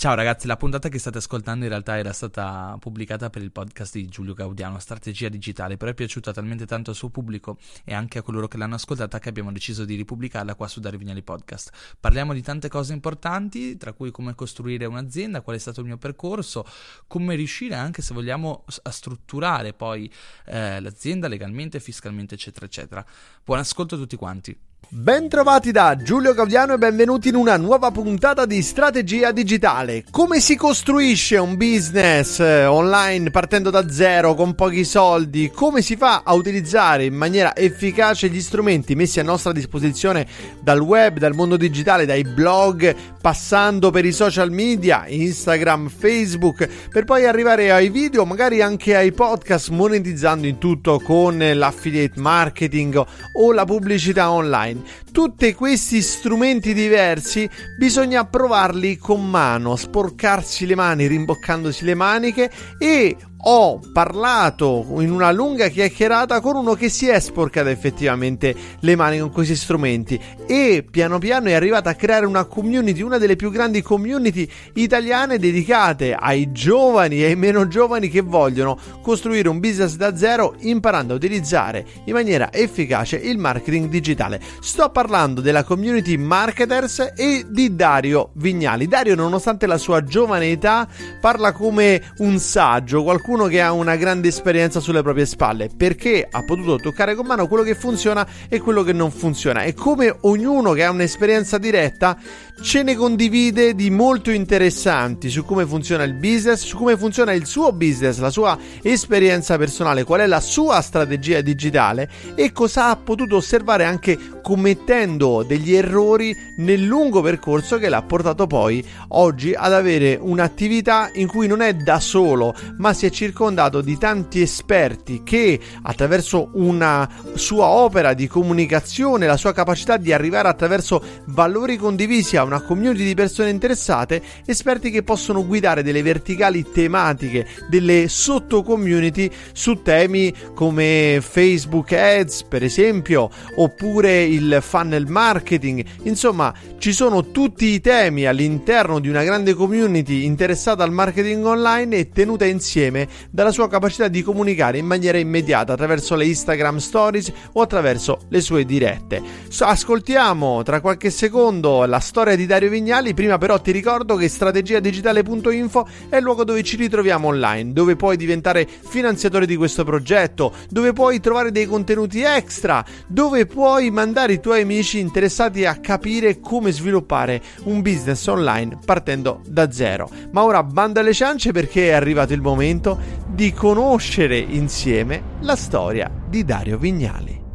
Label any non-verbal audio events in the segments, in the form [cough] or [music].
Ciao ragazzi, la puntata che state ascoltando in realtà era stata pubblicata per il podcast di Giulio Gaudiano, Strategia Digitale, però è piaciuta talmente tanto al suo pubblico e anche a coloro che l'hanno ascoltata che abbiamo deciso di ripubblicarla qua su Dario Vignali Podcast. Parliamo di tante cose importanti, tra cui come costruire un'azienda, qual è stato il mio percorso, come riuscire anche se vogliamo a strutturare poi eh, l'azienda legalmente, fiscalmente, eccetera, eccetera. Buon ascolto a tutti quanti. Bentrovati da Giulio Gaudiano e benvenuti in una nuova puntata di Strategia Digitale. Come si costruisce un business eh, online partendo da zero con pochi soldi? Come si fa a utilizzare in maniera efficace gli strumenti messi a nostra disposizione dal web, dal mondo digitale, dai blog, passando per i social media, Instagram, Facebook, per poi arrivare ai video, magari anche ai podcast, monetizzando in tutto con l'affiliate marketing o la pubblicità online. Tutti questi strumenti diversi bisogna provarli con mano, sporcarsi le mani, rimboccandosi le maniche e ho parlato in una lunga chiacchierata con uno che si è sporcato effettivamente le mani con questi strumenti e piano piano è arrivata a creare una community, una delle più grandi community italiane dedicate ai giovani e ai meno giovani che vogliono costruire un business da zero imparando a utilizzare in maniera efficace il marketing digitale. Sto parlando della community marketers e di Dario Vignali. Dario nonostante la sua giovane età parla come un saggio, qualcuno qualcuno che ha una grande esperienza sulle proprie spalle, perché ha potuto toccare con mano quello che funziona e quello che non funziona. E come ognuno che ha un'esperienza diretta ce ne condivide di molto interessanti su come funziona il business, su come funziona il suo business, la sua esperienza personale, qual è la sua strategia digitale e cosa ha potuto osservare anche commettendo degli errori nel lungo percorso che l'ha portato poi oggi ad avere un'attività in cui non è da solo, ma si è circondato di tanti esperti che attraverso una sua opera di comunicazione, la sua capacità di arrivare attraverso valori condivisi a una community di persone interessate, esperti che possono guidare delle verticali tematiche, delle sotto community su temi come Facebook Ads, per esempio, oppure il funnel marketing. Insomma, ci sono tutti i temi all'interno di una grande community interessata al marketing online e tenuta insieme dalla sua capacità di comunicare in maniera immediata attraverso le Instagram stories o attraverso le sue dirette. Ascoltiamo tra qualche secondo la storia di Dario Vignali. Prima però ti ricordo che strategiadigitale.info è il luogo dove ci ritroviamo online, dove puoi diventare finanziatore di questo progetto, dove puoi trovare dei contenuti extra, dove puoi mandare i tuoi amici interessati a capire come sviluppare un business online partendo da zero. Ma ora banda alle ciance perché è arrivato il momento di conoscere insieme la storia di Dario Vignali.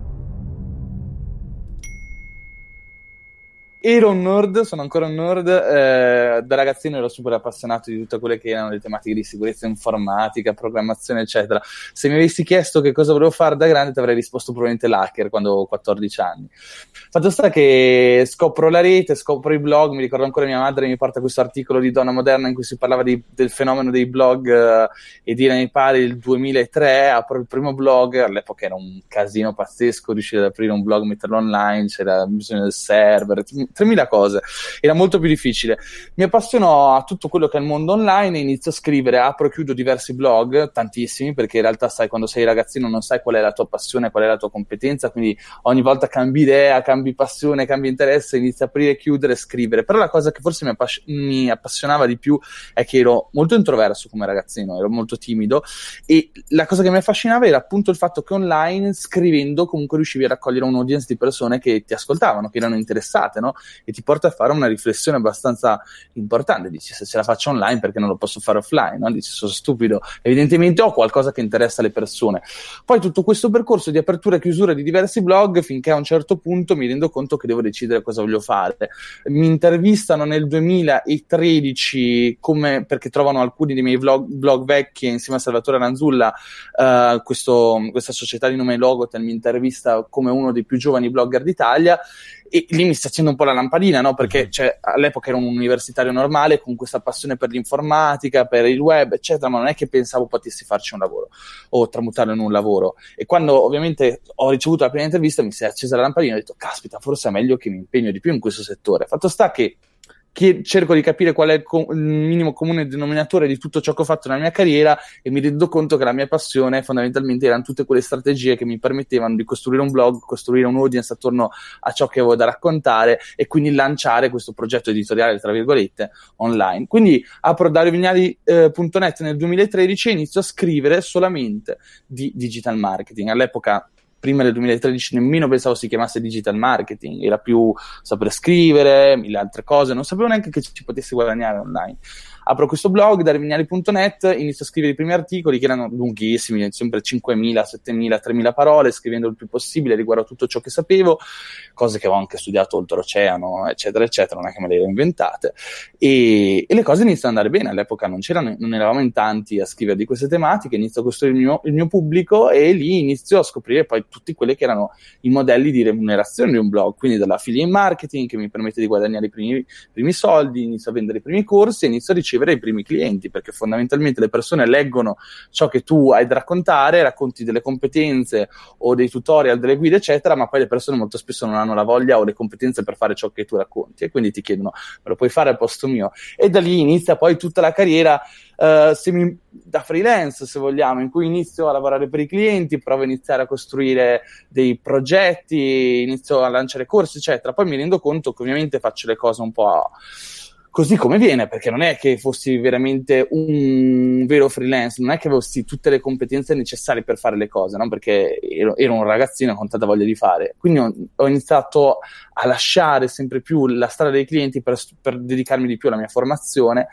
Ero un nerd, sono ancora un nerd, eh, da ragazzino ero super appassionato di tutte quelle che erano le tematiche di sicurezza informatica, programmazione, eccetera. Se mi avessi chiesto che cosa volevo fare da grande, ti avrei risposto probabilmente l'hacker quando avevo 14 anni. Fatto sta che scopro la rete, scopro i blog, mi ricordo ancora mia madre mi porta questo articolo di Donna Moderna in cui si parlava di, del fenomeno dei blog eh, e di mi pare il 2003, apro il primo blog, all'epoca era un casino pazzesco riuscire ad aprire un blog, metterlo online, c'era bisogno del server, 3000 cose, era molto più difficile. Mi appassionò a tutto quello che è il mondo online e inizio a scrivere, apro e chiudo diversi blog, tantissimi, perché in realtà sai, quando sei ragazzino non sai qual è la tua passione, qual è la tua competenza, quindi ogni volta cambi idea, cambi passione, cambi interesse, inizi a aprire, chiudere e scrivere. Però la cosa che forse mi, appass- mi appassionava di più è che ero molto introverso come ragazzino, ero molto timido e la cosa che mi affascinava era appunto il fatto che online, scrivendo, comunque riuscivi a raccogliere un audience di persone che ti ascoltavano, che erano interessate, no? E ti porta a fare una riflessione abbastanza importante. Dici, se ce la faccio online perché non lo posso fare offline? No? Dici, sono stupido. Evidentemente ho qualcosa che interessa le persone. Poi tutto questo percorso di apertura e chiusura di diversi blog finché a un certo punto mi rendo conto che devo decidere cosa voglio fare. Mi intervistano nel 2013 come, perché trovano alcuni dei miei vlog, blog vecchi insieme a Salvatore Ranzulla, uh, questo, questa società di nome Logotel mi intervista come uno dei più giovani blogger d'Italia e lì mi sta accendo un po' la lampadina, no? Perché cioè, all'epoca ero un universitario normale con questa passione per l'informatica, per il web, eccetera, ma non è che pensavo potessi farci un lavoro o tramutarlo in un lavoro. E quando ovviamente ho ricevuto la prima intervista mi si è accesa la lampadina e ho detto, caspita, forse è meglio che mi impegno di più in questo settore. Fatto sta che cerco di capire qual è il, co- il, minimo comune denominatore di tutto ciò che ho fatto nella mia carriera e mi rendo conto che la mia passione fondamentalmente erano tutte quelle strategie che mi permettevano di costruire un blog, costruire un audience attorno a ciò che avevo da raccontare e quindi lanciare questo progetto editoriale, tra virgolette, online. Quindi apro dariovignali.net nel 2013 e inizio a scrivere solamente di digital marketing. All'epoca prima del 2013 nemmeno pensavo si chiamasse digital marketing, era più sapere scrivere, mille altre cose, non sapevo neanche che ci potessi guadagnare online apro questo blog, darimignali.net, inizio a scrivere i primi articoli che erano lunghissimi, sempre 5.000, 7.000, 3.000 parole, scrivendo il più possibile riguardo a tutto ciò che sapevo, cose che avevo anche studiato oltreoceano, eccetera, eccetera, non è che me le ero inventate. E, e le cose iniziano ad andare bene, all'epoca non, non eravamo in tanti a scrivere di queste tematiche, inizio a costruire il mio, il mio pubblico e lì inizio a scoprire poi tutti quelli che erano i modelli di remunerazione di un blog, quindi dall'affiliate marketing che mi permette di guadagnare i primi, primi soldi, inizio a vendere i primi corsi inizio a ricevere ricevere i primi clienti, perché fondamentalmente le persone leggono ciò che tu hai da raccontare, racconti delle competenze o dei tutorial, delle guide, eccetera, ma poi le persone molto spesso non hanno la voglia o le competenze per fare ciò che tu racconti e quindi ti chiedono, me lo puoi fare al posto mio? E da lì inizia poi tutta la carriera Uh, semi, da freelance, se vogliamo, in cui inizio a lavorare per i clienti, provo a iniziare a costruire dei progetti, inizio a lanciare corsi, eccetera. Poi mi rendo conto che ovviamente faccio le cose un po' così come viene, perché non è che fossi veramente un vero freelance, non è che avessi tutte le competenze necessarie per fare le cose, no? perché ero, ero, un ragazzino con tanta voglia di fare. Quindi ho, ho, iniziato a lasciare sempre più la strada dei clienti per, per dedicarmi di più alla mia formazione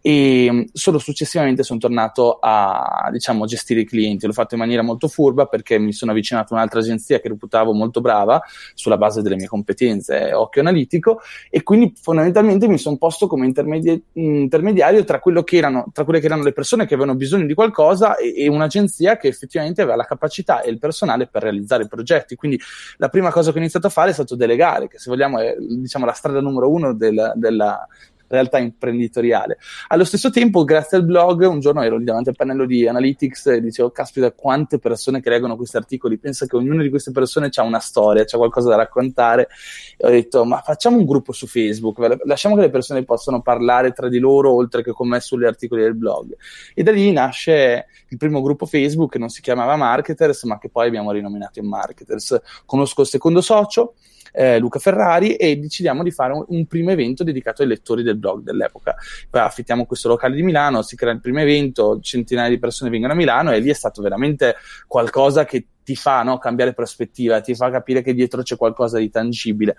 e mm, solo successivamente sono tornato a diciamo, gestire i clienti. L'ho fatto in maniera molto furba perché mi sono avvicinato a un'altra agenzia che reputavo molto brava sulla base delle mie competenze occhio analitico e quindi fondamentalmente mi sono posto come intermedi- intermediario tra, che erano, tra, quelle che erano le persone che avevano bisogno di qualcosa e, e un'agenzia che effettivamente aveva la capacità e il personale per realizzare i progetti. Quindi la prima cosa che ho iniziato a fare è stato delegare, che se vogliamo è diciamo, la strada numero uno del, della, realtà imprenditoriale. Allo stesso tempo, grazie al blog, un giorno ero davanti al pannello di Analytics e dicevo, caspita, quante persone che leggono questi articoli, pensa che ognuna di queste persone ha una storia, ha qualcosa da raccontare. E ho detto, ma facciamo un gruppo su Facebook, lasciamo che le persone possano parlare tra di loro, oltre che con me sugli articoli del blog. E da lì nasce il primo gruppo Facebook che non si chiamava Marketers, ma che poi abbiamo rinominato in Marketers. Conosco il secondo socio, eh, Luca Ferrari e decidiamo di fare un, un, primo evento dedicato ai lettori del blog dell'epoca. Poi affittiamo questo locale di Milano, si crea il primo evento, centinaia di persone vengono a Milano e lì è stato veramente qualcosa che ti fa no, cambiare prospettiva, ti fa capire che dietro c'è qualcosa di tangibile.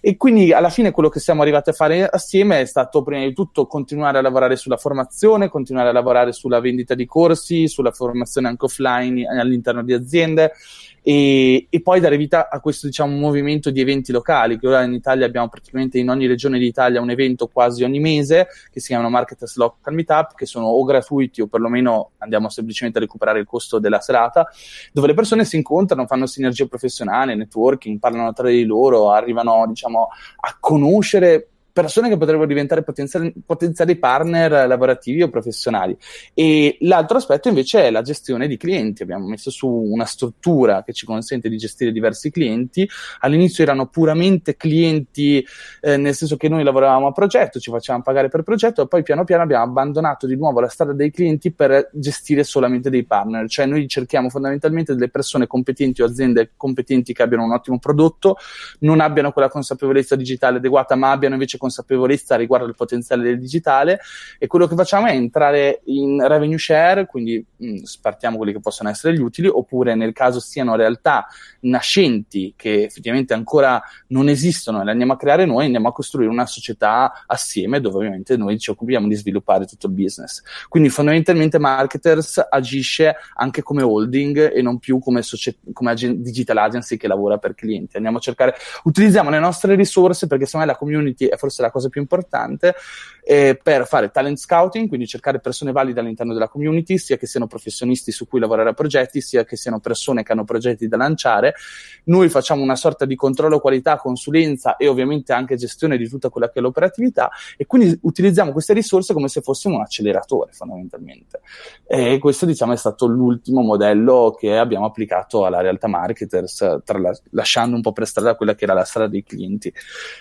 E quindi alla fine quello che siamo arrivati a fare assieme è stato prima di tutto continuare a lavorare sulla formazione, continuare a lavorare sulla vendita di corsi, sulla formazione anche offline all'interno di aziende e, e, poi dare vita a questo diciamo, movimento di eventi locali, che ora in Italia abbiamo praticamente in ogni regione d'Italia un evento quasi ogni mese, che si chiamano Marketers Local Meetup, che sono o gratuiti o perlomeno andiamo semplicemente a recuperare il costo della serata, dove le persone si incontrano, fanno sinergia professionale, networking, parlano tra di loro, arrivano diciamo, a conoscere persone che potrebbero diventare potenziali, potenziali partner lavorativi o professionali. E l'altro aspetto invece è la gestione di clienti. Abbiamo messo su una struttura che ci consente di gestire diversi clienti. All'inizio erano puramente clienti, eh, nel senso che noi lavoravamo a progetto, ci facevamo pagare per progetto, e poi piano piano abbiamo abbandonato di nuovo la strada dei clienti per gestire solamente dei partner. Cioè noi cerchiamo fondamentalmente delle persone competenti o aziende competenti che abbiano un ottimo prodotto, non abbiano quella consapevolezza digitale adeguata, ma abbiano invece consapevolezza riguardo il potenziale del digitale e quello che facciamo è entrare in revenue share, quindi mh, mm, spartiamo quelli che possono essere gli utili, oppure nel caso siano realtà nascenti che effettivamente ancora non esistono e le andiamo a creare noi, andiamo a costruire una società assieme dove ovviamente noi ci occupiamo di sviluppare tutto il business. Quindi fondamentalmente Marketers agisce anche come holding e non più come, socie- come ag- digital agency che lavora per clienti. Andiamo a cercare, utilizziamo le nostre risorse perché secondo me la community è forse forse la cosa più importante, eh, per fare talent scouting, quindi cercare persone valide all'interno della community, sia che siano professionisti su cui lavorare a progetti, sia che siano persone che hanno progetti da lanciare. Noi facciamo una sorta di controllo qualità, consulenza e ovviamente anche gestione di tutta quella che è l'operatività e quindi utilizziamo queste risorse come se fossimo un acceleratore fondamentalmente. E questo diciamo è stato l'ultimo modello che abbiamo applicato alla realtà marketers, tra, lasciando un po' per strada quella che era la strada dei clienti,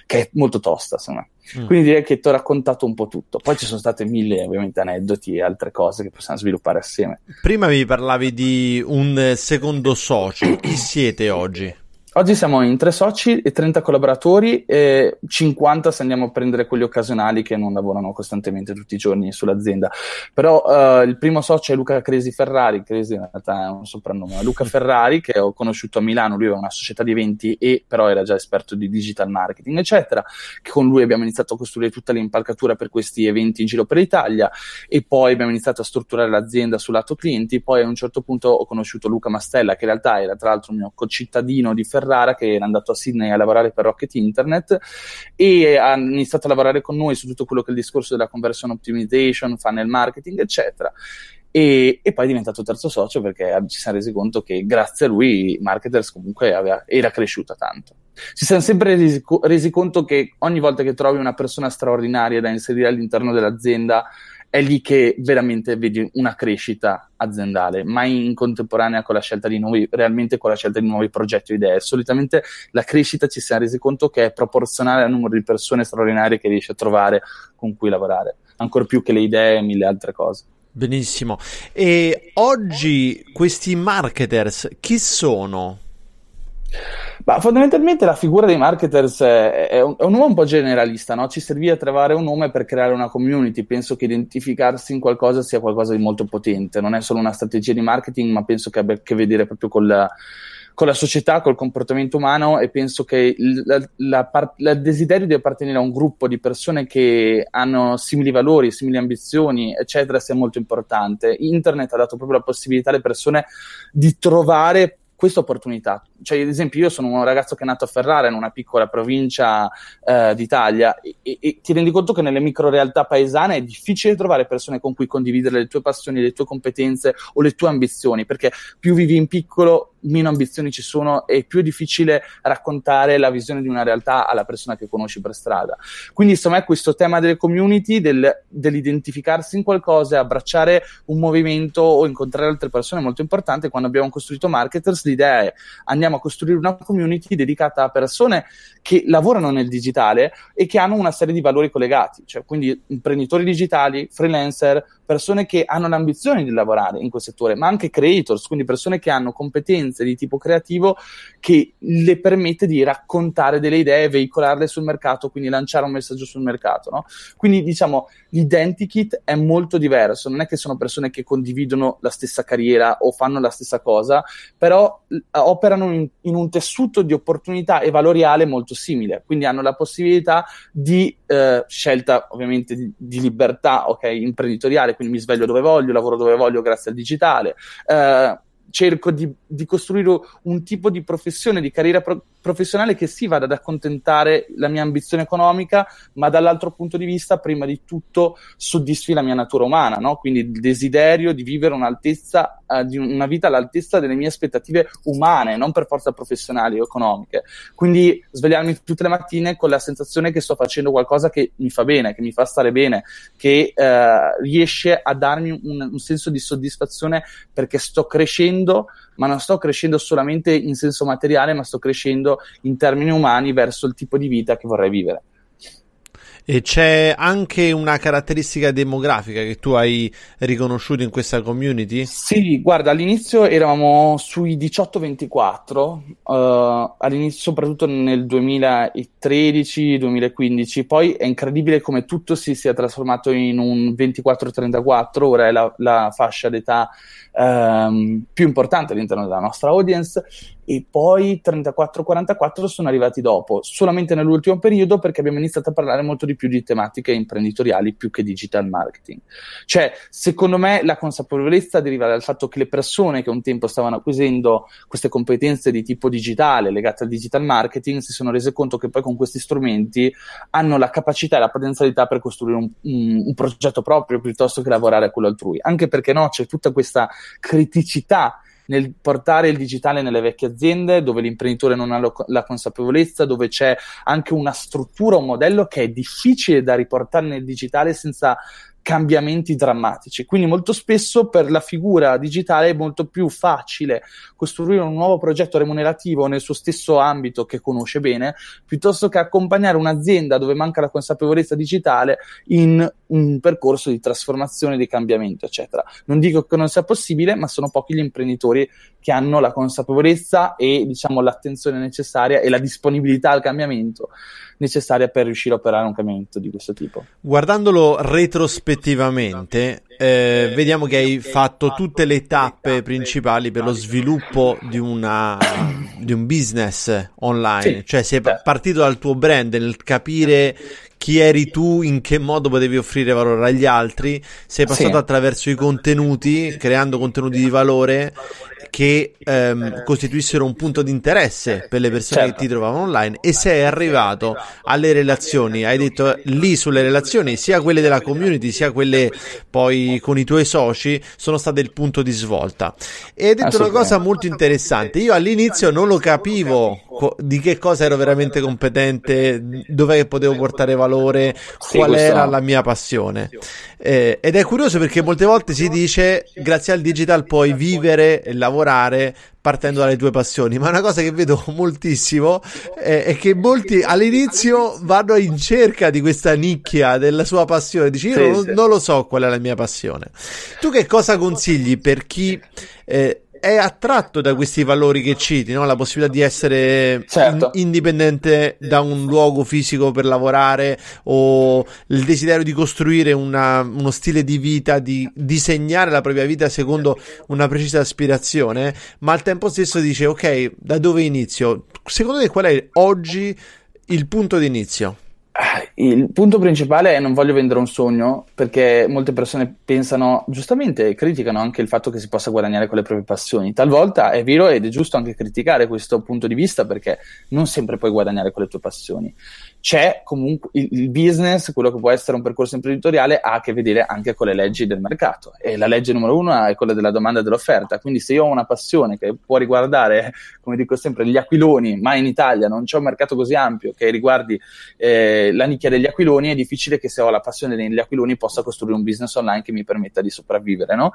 che è molto tosta, secondo. Mm. Quindi direi che ti ho raccontato un po' tutto. Poi ci sono state mille ovviamente aneddoti e altre cose che possiamo sviluppare assieme. Prima mi parlavi di un secondo socio. Chi siete oggi? Oggi siamo in tre soci e 30 collaboratori e 50 se andiamo a prendere quelli occasionali che non lavorano costantemente tutti i giorni sull'azienda. Però uh, il primo socio è Luca Cresi Ferrari, Cresi in realtà è un soprannome, Luca Ferrari che ho conosciuto a Milano, lui aveva una società di eventi e però era già esperto di digital marketing eccetera, che con lui abbiamo iniziato a costruire tutta l'impalcatura per questi eventi in giro per l'Italia e poi abbiamo iniziato a strutturare l'azienda sul lato clienti, poi a un certo punto ho conosciuto Luca Mastella che in realtà era tra l'altro un mio concittadino di Ferrari Ferrara che era andato a Sydney a lavorare per Rocket Internet e ha iniziato a lavorare con noi su tutto quello che è il discorso della conversion optimization, funnel marketing, eccetera. E, e, poi è diventato terzo socio perché ci siamo resi conto che grazie a lui Marketers comunque aveva, era cresciuta tanto. Ci siamo sempre resi, resi conto che ogni volta che trovi una persona straordinaria da inserire all'interno dell'azienda è lì che veramente vedi una crescita aziendale, mai in contemporanea con la scelta di nuovi, realmente con la scelta di nuovi progetti o idee. Solitamente la crescita ci siamo resi conto che è proporzionale al numero di persone straordinarie che riesci a trovare con cui lavorare, ancora più che le idee e mille altre cose. Benissimo. E oggi questi marketers chi sono? Ma fondamentalmente la figura dei marketers è, un, è un, nome un po' generalista, no? ci serviva trovare un nome per creare una community. Penso che identificarsi in qualcosa sia qualcosa di molto potente, non è solo una strategia di marketing, ma penso che abbia a che vedere proprio con la, con la società, col comportamento umano e penso che il, la, la il, desiderio di appartenere a un gruppo di persone che hanno simili valori, simili ambizioni, eccetera, sia molto importante. Internet ha dato proprio la possibilità alle persone di trovare questa opportunità. Cioè, ad esempio, io sono un ragazzo che è nato a Ferrara, in una piccola provincia eh, d'Italia, e, e, ti rendi conto che nelle micro realtà paesane è difficile trovare persone con cui condividere le tue passioni, le tue competenze o le tue ambizioni, perché più vivi in piccolo, meno ambizioni ci sono e più è difficile raccontare la visione di una realtà alla persona che conosci per strada. Quindi, insomma, questo tema delle community, del, dell'identificarsi in qualcosa, abbracciare un movimento o incontrare altre persone è molto importante. Quando abbiamo costruito Marketers, l'idea è andiamo a costruire una community dedicata a persone che lavorano nel digitale e che hanno una serie di valori collegati, cioè quindi imprenditori digitali, freelancer, persone che hanno l'ambizione di lavorare in quel settore, ma anche creators, quindi persone che hanno competenze di tipo creativo che le permette di raccontare delle idee, veicolarle sul mercato, quindi lanciare un messaggio sul mercato. No? Quindi diciamo l'identikit è molto diverso, non è che sono persone che condividono la stessa carriera o fanno la stessa cosa, però operano in, in un tessuto di opportunità e valoriale molto simile, quindi hanno la possibilità di eh, scelta ovviamente di, di libertà okay, imprenditoriale quindi mi sveglio dove voglio, lavoro dove voglio grazie al digitale. Eh, cerco di, di, costruire un tipo di professione, di carriera pro- professionale che sì vada ad accontentare la mia ambizione economica, ma dall'altro punto di vista, prima di tutto, soddisfi la mia natura umana, no? Quindi il desiderio di vivere un'altezza, uh, di una vita all'altezza delle mie aspettative umane, non per forza professionali o economiche. Quindi svegliarmi tutte le mattine con la sensazione che sto facendo qualcosa che mi fa bene, che mi fa stare bene, che uh, riesce a darmi un, un senso di soddisfazione perché sto crescendo ma non sto crescendo solamente in senso materiale, ma sto crescendo in termini umani verso il tipo di vita che vorrei vivere. E c'è anche una caratteristica demografica che tu hai riconosciuto in questa community? Sì, guarda, all'inizio eravamo sui 18-24, uh, eh, all'inizio soprattutto nel 2013-2015, poi è incredibile come tutto si sia trasformato in un 24-34, ora è la, la fascia d'età um, più importante all'interno della nostra audience e poi 34-44 sono arrivati dopo, solamente nell'ultimo periodo perché abbiamo iniziato a parlare molto di più di tematiche imprenditoriali più che digital marketing. Cioè, secondo me la consapevolezza deriva dal fatto che le persone che un tempo stavano acquisendo queste competenze di tipo digitale legate al digital marketing si sono rese conto che poi con questi strumenti hanno la capacità e la potenzialità per costruire un, un, un progetto proprio piuttosto che lavorare a quello altrui. Anche perché no, c'è tutta questa criticità nel portare il digitale nelle vecchie aziende dove l'imprenditore non ha lo, la consapevolezza, dove c'è anche una struttura, un modello che è difficile da riportare nel digitale senza cambiamenti drammatici. Quindi molto spesso per la figura digitale è molto più facile costruire un nuovo progetto remunerativo nel suo stesso ambito che conosce bene, piuttosto che accompagnare un'azienda dove manca la consapevolezza digitale in un percorso di trasformazione, di cambiamento, eccetera. Non dico che non sia possibile, ma sono pochi gli imprenditori che hanno la consapevolezza e diciamo l'attenzione necessaria e la disponibilità al cambiamento necessaria per riuscire a operare un cambiamento di questo tipo. Guardandolo retrospettivamente, eh, vediamo che hai fatto tutte le tappe principali per lo sviluppo di, una, di un business online, sì, cioè sei partito dal tuo brand nel capire chi eri tu, in che modo potevi offrire valore agli altri, sei passato sì. attraverso i contenuti, creando contenuti di valore che ehm, costituissero un punto di interesse per le persone certo. che ti trovavano online e sei arrivato alle relazioni, hai detto lì sulle relazioni, sia quelle della community, sia quelle poi con i tuoi soci, sono state il punto di svolta. E hai detto una cosa molto interessante, io all'inizio non lo capivo di che cosa ero veramente competente, dove potevo portare valore, qual era la mia passione. Eh, ed è curioso perché molte volte si dice grazie al digital puoi vivere e lavorare partendo dalle tue passioni, ma una cosa che vedo [laughs] moltissimo è, è che molti all'inizio vanno in cerca di questa nicchia della sua passione, dici io non, non, lo so qual è la mia passione. Tu che cosa consigli per chi eh, è attratto da questi valori che citi, no? la possibilità di essere certo. in- indipendente da un luogo fisico per lavorare o il desiderio di costruire una, uno stile di vita, di disegnare la propria vita secondo una precisa aspirazione, ma al tempo stesso dice ok, da dove inizio? Secondo te qual è oggi il punto di inizio? Il punto principale è non voglio vendere un sogno perché molte persone pensano, giustamente criticano anche il fatto che si possa guadagnare con le proprie passioni. Talvolta è vero ed è giusto anche criticare questo punto di vista perché non sempre puoi guadagnare con le tue passioni c'è comunque il, business, quello che può essere un percorso imprenditoriale, ha a che vedere anche con le leggi del mercato. E la legge numero uno è quella della domanda e dell'offerta. Quindi, se io ho una passione che può riguardare, come dico sempre, gli aquiloni, ma in Italia non c'è un mercato così ampio che riguardi eh, la nicchia degli aquiloni, è difficile che se ho la passione degli aquiloni possa costruire un business online che mi permetta di sopravvivere. No?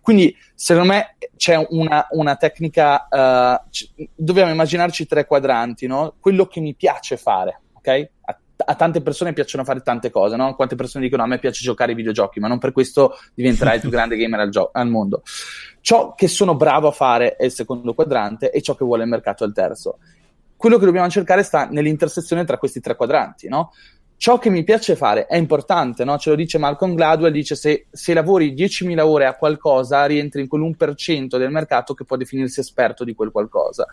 Quindi, secondo me, c'è una, una tecnica, uh, c- dobbiamo immaginarci tre quadranti, no? quello che mi piace fare ok? A, a, tante persone piacciono fare tante cose, no? Quante persone dicono a me piace giocare ai videogiochi, ma non per questo diventerai il più [laughs] grande gamer al, gio- al mondo. Ciò che sono bravo a fare è il secondo quadrante e ciò che vuole il mercato è il terzo. Quello che dobbiamo cercare sta nell'intersezione tra questi tre quadranti, no? Ciò che mi piace fare è importante, no? ce lo dice Malcolm Gladwell, dice se, se lavori 10.000 ore a qualcosa rientri in quell'1% del mercato che può definirsi esperto di quel qualcosa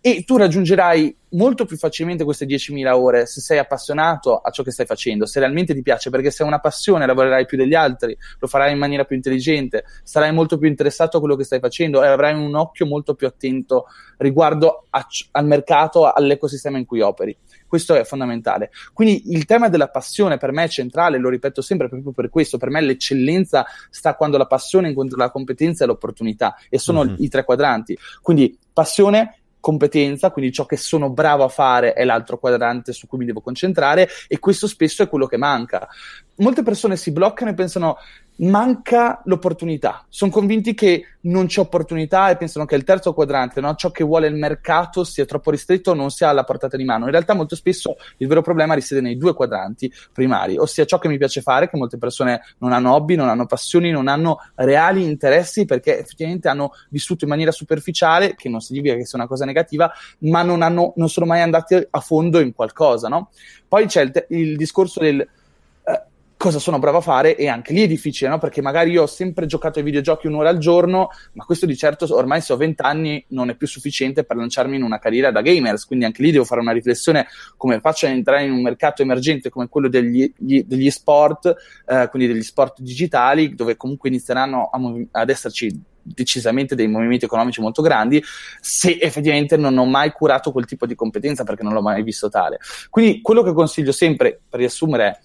e tu raggiungerai molto più facilmente queste 10.000 ore se sei appassionato a ciò che stai facendo, se realmente ti piace, perché se hai una passione lavorerai più degli altri, lo farai in maniera più intelligente, sarai molto più interessato a quello che stai facendo e avrai un occhio molto più attento riguardo a, al mercato, all'ecosistema in cui operi. Questo è fondamentale. Quindi il tema della passione per me è centrale, lo ripeto sempre proprio per questo. Per me l'eccellenza sta quando la passione incontra la competenza e l'opportunità e sono mm-hmm. i tre quadranti. Quindi passione, competenza, quindi ciò che sono bravo a fare è l'altro quadrante su cui mi devo concentrare e questo spesso è quello che manca. Molte persone si bloccano e pensano manca l'opportunità. Sono convinti che non c'è opportunità e pensano che il terzo quadrante, no? ciò che vuole il mercato, sia troppo ristretto, non sia alla portata di mano. In realtà, molto spesso il vero problema risiede nei due quadranti primari, ossia ciò che mi piace fare, che molte persone non hanno hobby, non hanno passioni, non hanno reali interessi perché effettivamente hanno vissuto in maniera superficiale, che non significa che sia una cosa negativa, ma non, hanno, non sono mai andati a fondo in qualcosa. No? Poi c'è il, te- il discorso del cosa sono bravo a fare e anche lì è difficile, no? Perché magari io ho sempre giocato ai videogiochi un'ora al giorno, ma questo di certo ormai se ho 20 anni non è più sufficiente per lanciarmi in una carriera da gamers, quindi anche lì devo fare una riflessione come faccio ad entrare in un mercato emergente come quello degli, gli, degli sport, eh, quindi degli sport digitali, dove comunque inizieranno a, ad esserci decisamente dei movimenti economici molto grandi, se effettivamente non ho mai curato quel tipo di competenza perché non l'ho mai visto tale. Quindi quello che consiglio sempre, per riassumere, è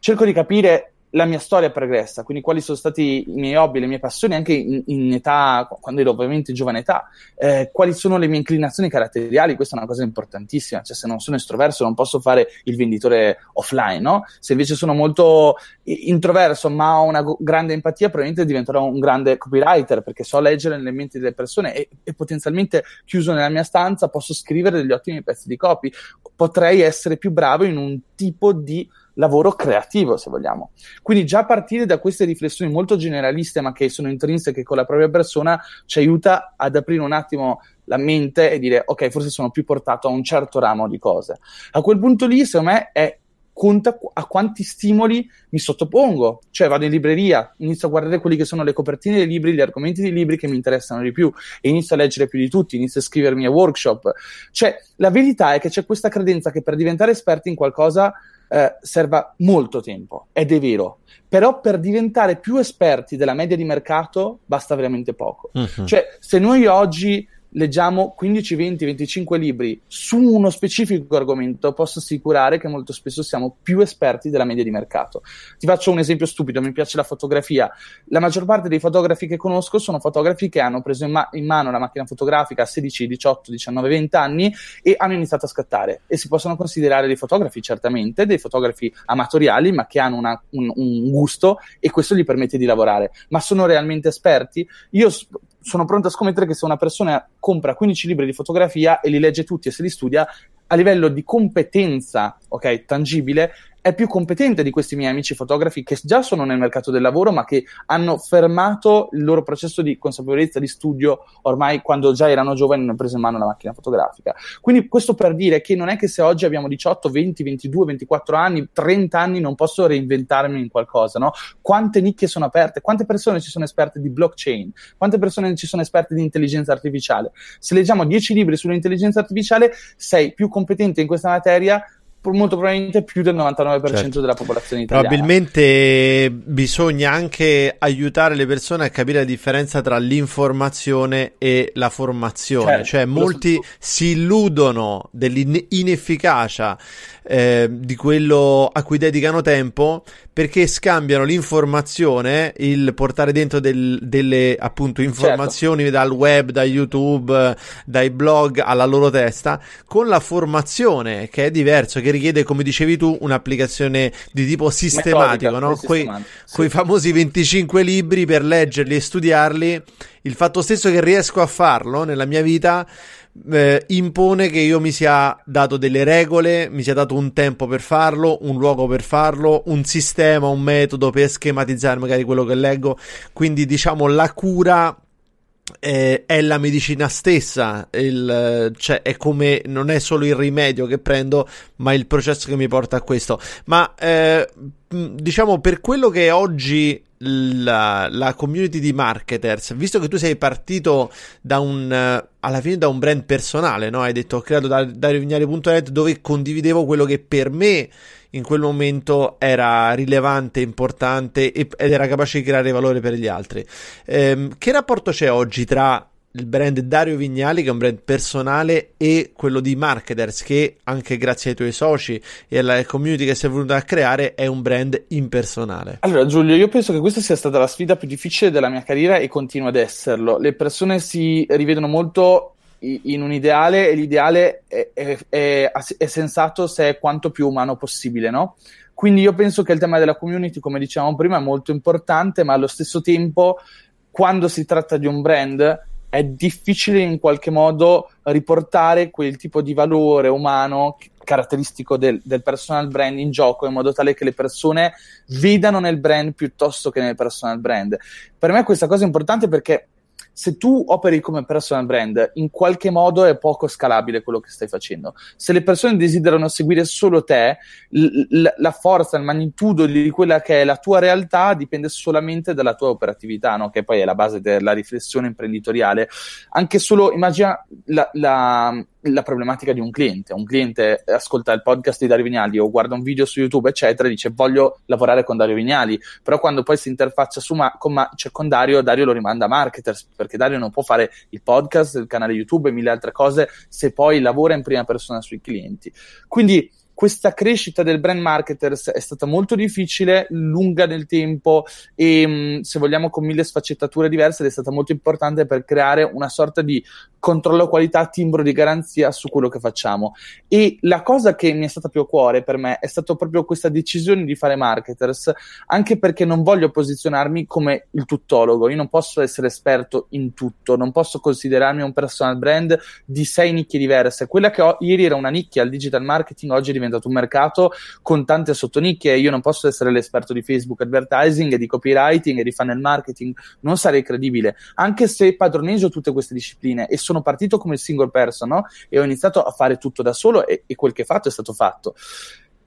cerco di capire la mia storia pregressa, quindi quali sono stati i miei hobby, le mie passioni anche in, in età, quando ero ovviamente in giovane età, eh, quali sono le mie inclinazioni caratteriali, questa è una cosa importantissima, cioè se non sono estroverso non posso fare il venditore offline, no? Se invece sono molto introverso ma ho una grande empatia, probabilmente diventerò un grande copywriter perché so leggere nelle menti delle persone e, e potenzialmente chiuso nella mia stanza posso scrivere degli ottimi pezzi di copy, potrei essere più bravo in un tipo di lavoro creativo, se vogliamo. Quindi già partire da queste riflessioni molto generaliste, ma che sono intrinseche con la propria persona, ci aiuta ad aprire un attimo la mente e dire ok, forse sono più portato a un certo ramo di cose. A quel punto lì, secondo me, è conta a quanti stimoli mi sottopongo. Cioè vado in libreria, inizio a guardare quelli che sono le copertine dei libri, gli argomenti dei libri che mi interessano di più e inizio a leggere più di tutti, inizio a iscrivermi a workshop. Cioè la verità è che c'è questa credenza che per diventare esperti in qualcosa eh, serva molto tempo, ed è vero. Però per diventare più esperti della media di mercato basta veramente poco. Uh-huh. Cioè, se noi oggi leggiamo 15, 20, 25 libri su uno specifico argomento, posso assicurare che molto spesso siamo più esperti della media di mercato. Ti faccio un esempio stupido, mi piace la fotografia. La maggior parte dei fotografi che conosco sono fotografi che hanno preso in, ma- in mano la macchina fotografica a 16, 18, 19, 20 anni e hanno iniziato a scattare. E si possono considerare dei fotografi, certamente, dei fotografi amatoriali, ma che hanno una, un, un gusto e questo gli permette di lavorare. Ma sono realmente esperti? Io sono pronto a scommettere che se una persona compra 15 libri di fotografia e li legge tutti e se li studia, a livello di competenza, ok, tangibile, è più competente di questi miei amici fotografi che già sono nel mercato del lavoro, ma che hanno fermato il loro processo di consapevolezza, di studio, ormai quando già erano giovani hanno preso in mano la macchina fotografica. Quindi questo per dire che non è che se oggi abbiamo 18, 20, 22, 24 anni, 30 anni non posso reinventarmi in qualcosa, no? Quante nicchie sono aperte? Quante persone ci sono esperte di blockchain? Quante persone ci sono esperte di intelligenza artificiale? Se leggiamo 10 libri sull'intelligenza artificiale, sei più competente in questa materia molto probabilmente più del 99% certo. della popolazione italiana. Probabilmente bisogna anche aiutare le persone a capire la differenza tra l'informazione e la formazione, certo, cioè molti so. si illudono dell'inefficacia eh, di quello a cui dedicano tempo perché scambiano l'informazione, il portare dentro del, delle appunto informazioni certo. dal web, da YouTube, dai blog alla loro testa, con la formazione che è diverso, che richiede, come dicevi tu, un'applicazione di tipo sistematico, no? Quei, sì. quei famosi 25 libri per leggerli e studiarli, il fatto stesso che riesco a farlo nella mia vita eh, impone che io mi sia dato delle regole, mi sia dato un tempo per farlo, un luogo per farlo, un sistema, un metodo per schematizzare magari quello che leggo. Quindi diciamo la cura eh, è la medicina stessa, il, cioè è come non è solo il rimedio che prendo, ma il processo che mi porta a questo. Ma eh, diciamo per quello che è oggi la, la, community di marketers, visto che tu sei partito da un, alla fine da un brand personale, no? Hai detto ho creato da, da dove condividevo quello che per me in quel momento era rilevante, importante ed era capace di creare valore per gli altri. Ehm, che rapporto c'è oggi tra il brand Dario Vignali, che è un brand personale, e quello di Marketers, che anche grazie ai tuoi soci e alla community che sei venuto a creare, è un brand impersonale. Allora, Giulio, io penso che questa sia stata la sfida più difficile della mia carriera e continua ad esserlo. Le persone si rivedono molto in un ideale e l'ideale è, è, è, è, sensato se è quanto più umano possibile, no? Quindi io penso che il tema della community, come dicevamo prima, è molto importante, ma allo stesso tempo, quando si tratta di un brand, è difficile in qualche modo riportare quel tipo di valore umano caratteristico del, del, personal brand in gioco in modo tale che le persone vedano nel brand piuttosto che nel personal brand. Per me questa cosa è importante perché se tu operi come personal brand, in qualche modo è poco scalabile quello che stai facendo. Se le persone desiderano seguire solo te, l- la forza, il magnitudo di quella che è la tua realtà dipende solamente dalla tua operatività, no? che poi è la base della riflessione imprenditoriale. Anche solo, immagina la, la la problematica di un cliente. Un cliente ascolta il podcast di Dario Vignali o guarda un video su YouTube, eccetera, e dice voglio lavorare con Dario Vignali, però quando poi si interfaccia su ma- con, ma- cioè con Dario, Dario lo rimanda a marketers, perché Dario non può fare il podcast, il canale YouTube e mille altre cose se poi lavora in prima persona sui clienti. Quindi questa crescita del brand marketers è stata molto difficile, lunga nel tempo e mm, se vogliamo con mille sfaccettature diverse ed è stata molto importante per creare una sorta di controllo qualità, timbro di garanzia su quello che facciamo. E la cosa che mi è stata più a cuore per me è stata proprio questa decisione di fare marketers, anche perché non voglio posizionarmi come il tuttologo, io non posso essere esperto in tutto, non posso considerarmi un personal brand di sei nicchie diverse. Quella che ho, ieri era una nicchia, il digital marketing, oggi è diventato un mercato con tante sottonicchie. Io non posso essere l'esperto di Facebook advertising di copywriting e di funnel marketing, non sarei credibile, anche se padroneggio tutte queste discipline e sono partito come single person no? e ho iniziato a fare tutto da solo e, e quel che fatto è stato fatto.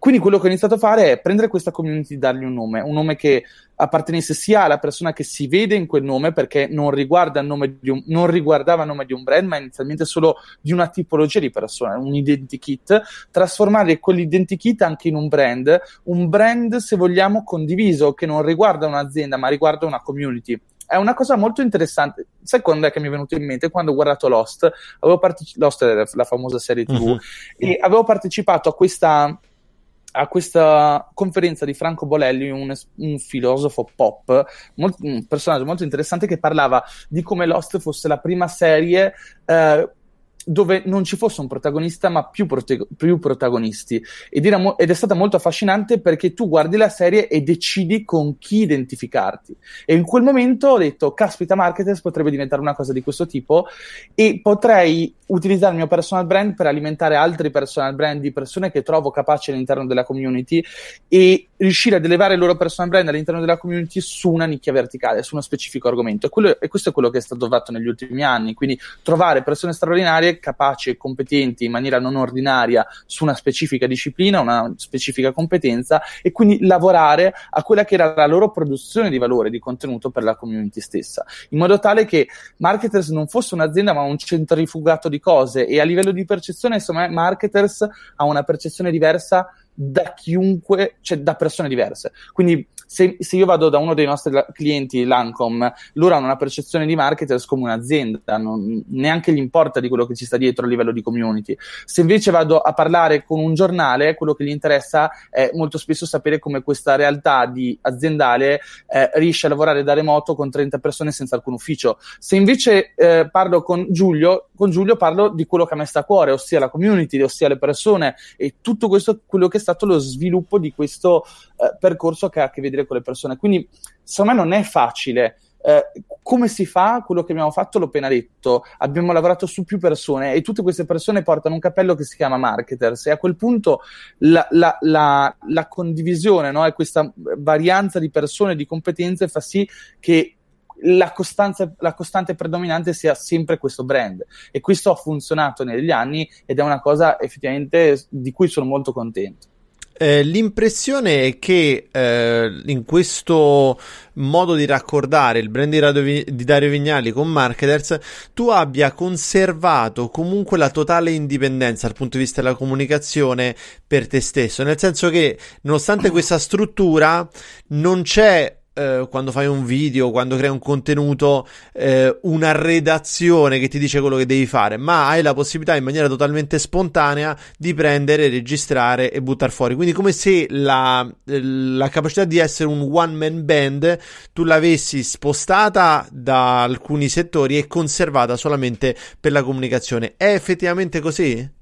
Quindi quello che ho iniziato a fare è prendere questa community e dargli un nome, un nome che appartenesse sia alla persona che si vede in quel nome, perché non, riguarda il nome di un, non riguardava il nome di un brand, ma inizialmente solo di una tipologia di persona, un identikit, trasformare quell'identikit anche in un brand, un brand se vogliamo condiviso, che non riguarda un'azienda, ma riguarda una community è una cosa molto interessante. Sai quando è che mi è venuto in mente? Quando ho guardato Lost, avevo parteci- Lost è la famosa serie TV, uh-huh. e avevo partecipato a questa, a questa conferenza di Franco Bolelli, un, un filosofo pop, molto, un personaggio molto interessante che parlava di come Lost fosse la prima serie. Eh, dove non ci fosse un protagonista ma più, prote- più protagonisti. Ed, mo- ed, è stata molto affascinante perché tu guardi la serie e decidi con chi identificarti. E in quel momento ho detto caspita Marketers potrebbe diventare una cosa di questo tipo e potrei utilizzare il mio personal brand per alimentare altri personal brand di persone che trovo capaci all'interno della community e riuscire ad elevare il loro personal brand all'interno della community su una nicchia verticale, su uno specifico argomento. E, quello, e questo è quello che è stato fatto negli ultimi anni. Quindi trovare persone straordinarie capaci e competenti in maniera non ordinaria su una specifica disciplina, una specifica competenza e quindi lavorare a quella che era la loro produzione di valore, di contenuto per la community stessa, in modo tale che Marketers non fosse un'azienda ma un centrifugato di cose. E a livello di percezione, insomma, Marketers ha una percezione diversa da chiunque, cioè da persone diverse. Quindi se, se, io vado da uno dei nostri clienti, Lancom, loro hanno una percezione di marketers come un'azienda, non, neanche gli importa di quello che ci sta dietro a livello di community. Se invece vado a parlare con un giornale, quello che gli interessa è molto spesso sapere come questa realtà aziendale eh, riesce a lavorare da remoto con 30 persone senza alcun ufficio. Se invece eh, parlo con Giulio, con Giulio parlo di quello che a me sta a cuore, ossia la community, ossia le persone e tutto questo, quello che stato lo sviluppo di questo eh, percorso che ha a che vedere con le persone. Quindi, secondo me, non è facile. Eh, come si fa? Quello che abbiamo fatto l'ho appena detto. Abbiamo lavorato su più persone e tutte queste persone portano un cappello che si chiama marketers. E a quel punto la, la, la, la condivisione no? e questa varianza di persone, di competenze fa sì che la, la, costante predominante sia sempre questo brand e questo ha funzionato negli anni ed è una cosa effettivamente di cui sono molto contento. Eh, l'impressione è che eh, in questo modo di raccordare il brand di, Radio, di Dario Vignali con Marketers tu abbia conservato comunque la totale indipendenza dal punto di vista della comunicazione per te stesso, nel senso che nonostante questa struttura non c'è eh, quando fai un video, quando crei un contenuto, eh, una redazione che ti dice quello che devi fare, ma hai la possibilità in maniera totalmente spontanea di prendere, registrare e buttare fuori. Quindi, come se la, la capacità di essere un one man band tu l'avessi spostata da alcuni settori e conservata solamente per la comunicazione. È effettivamente così?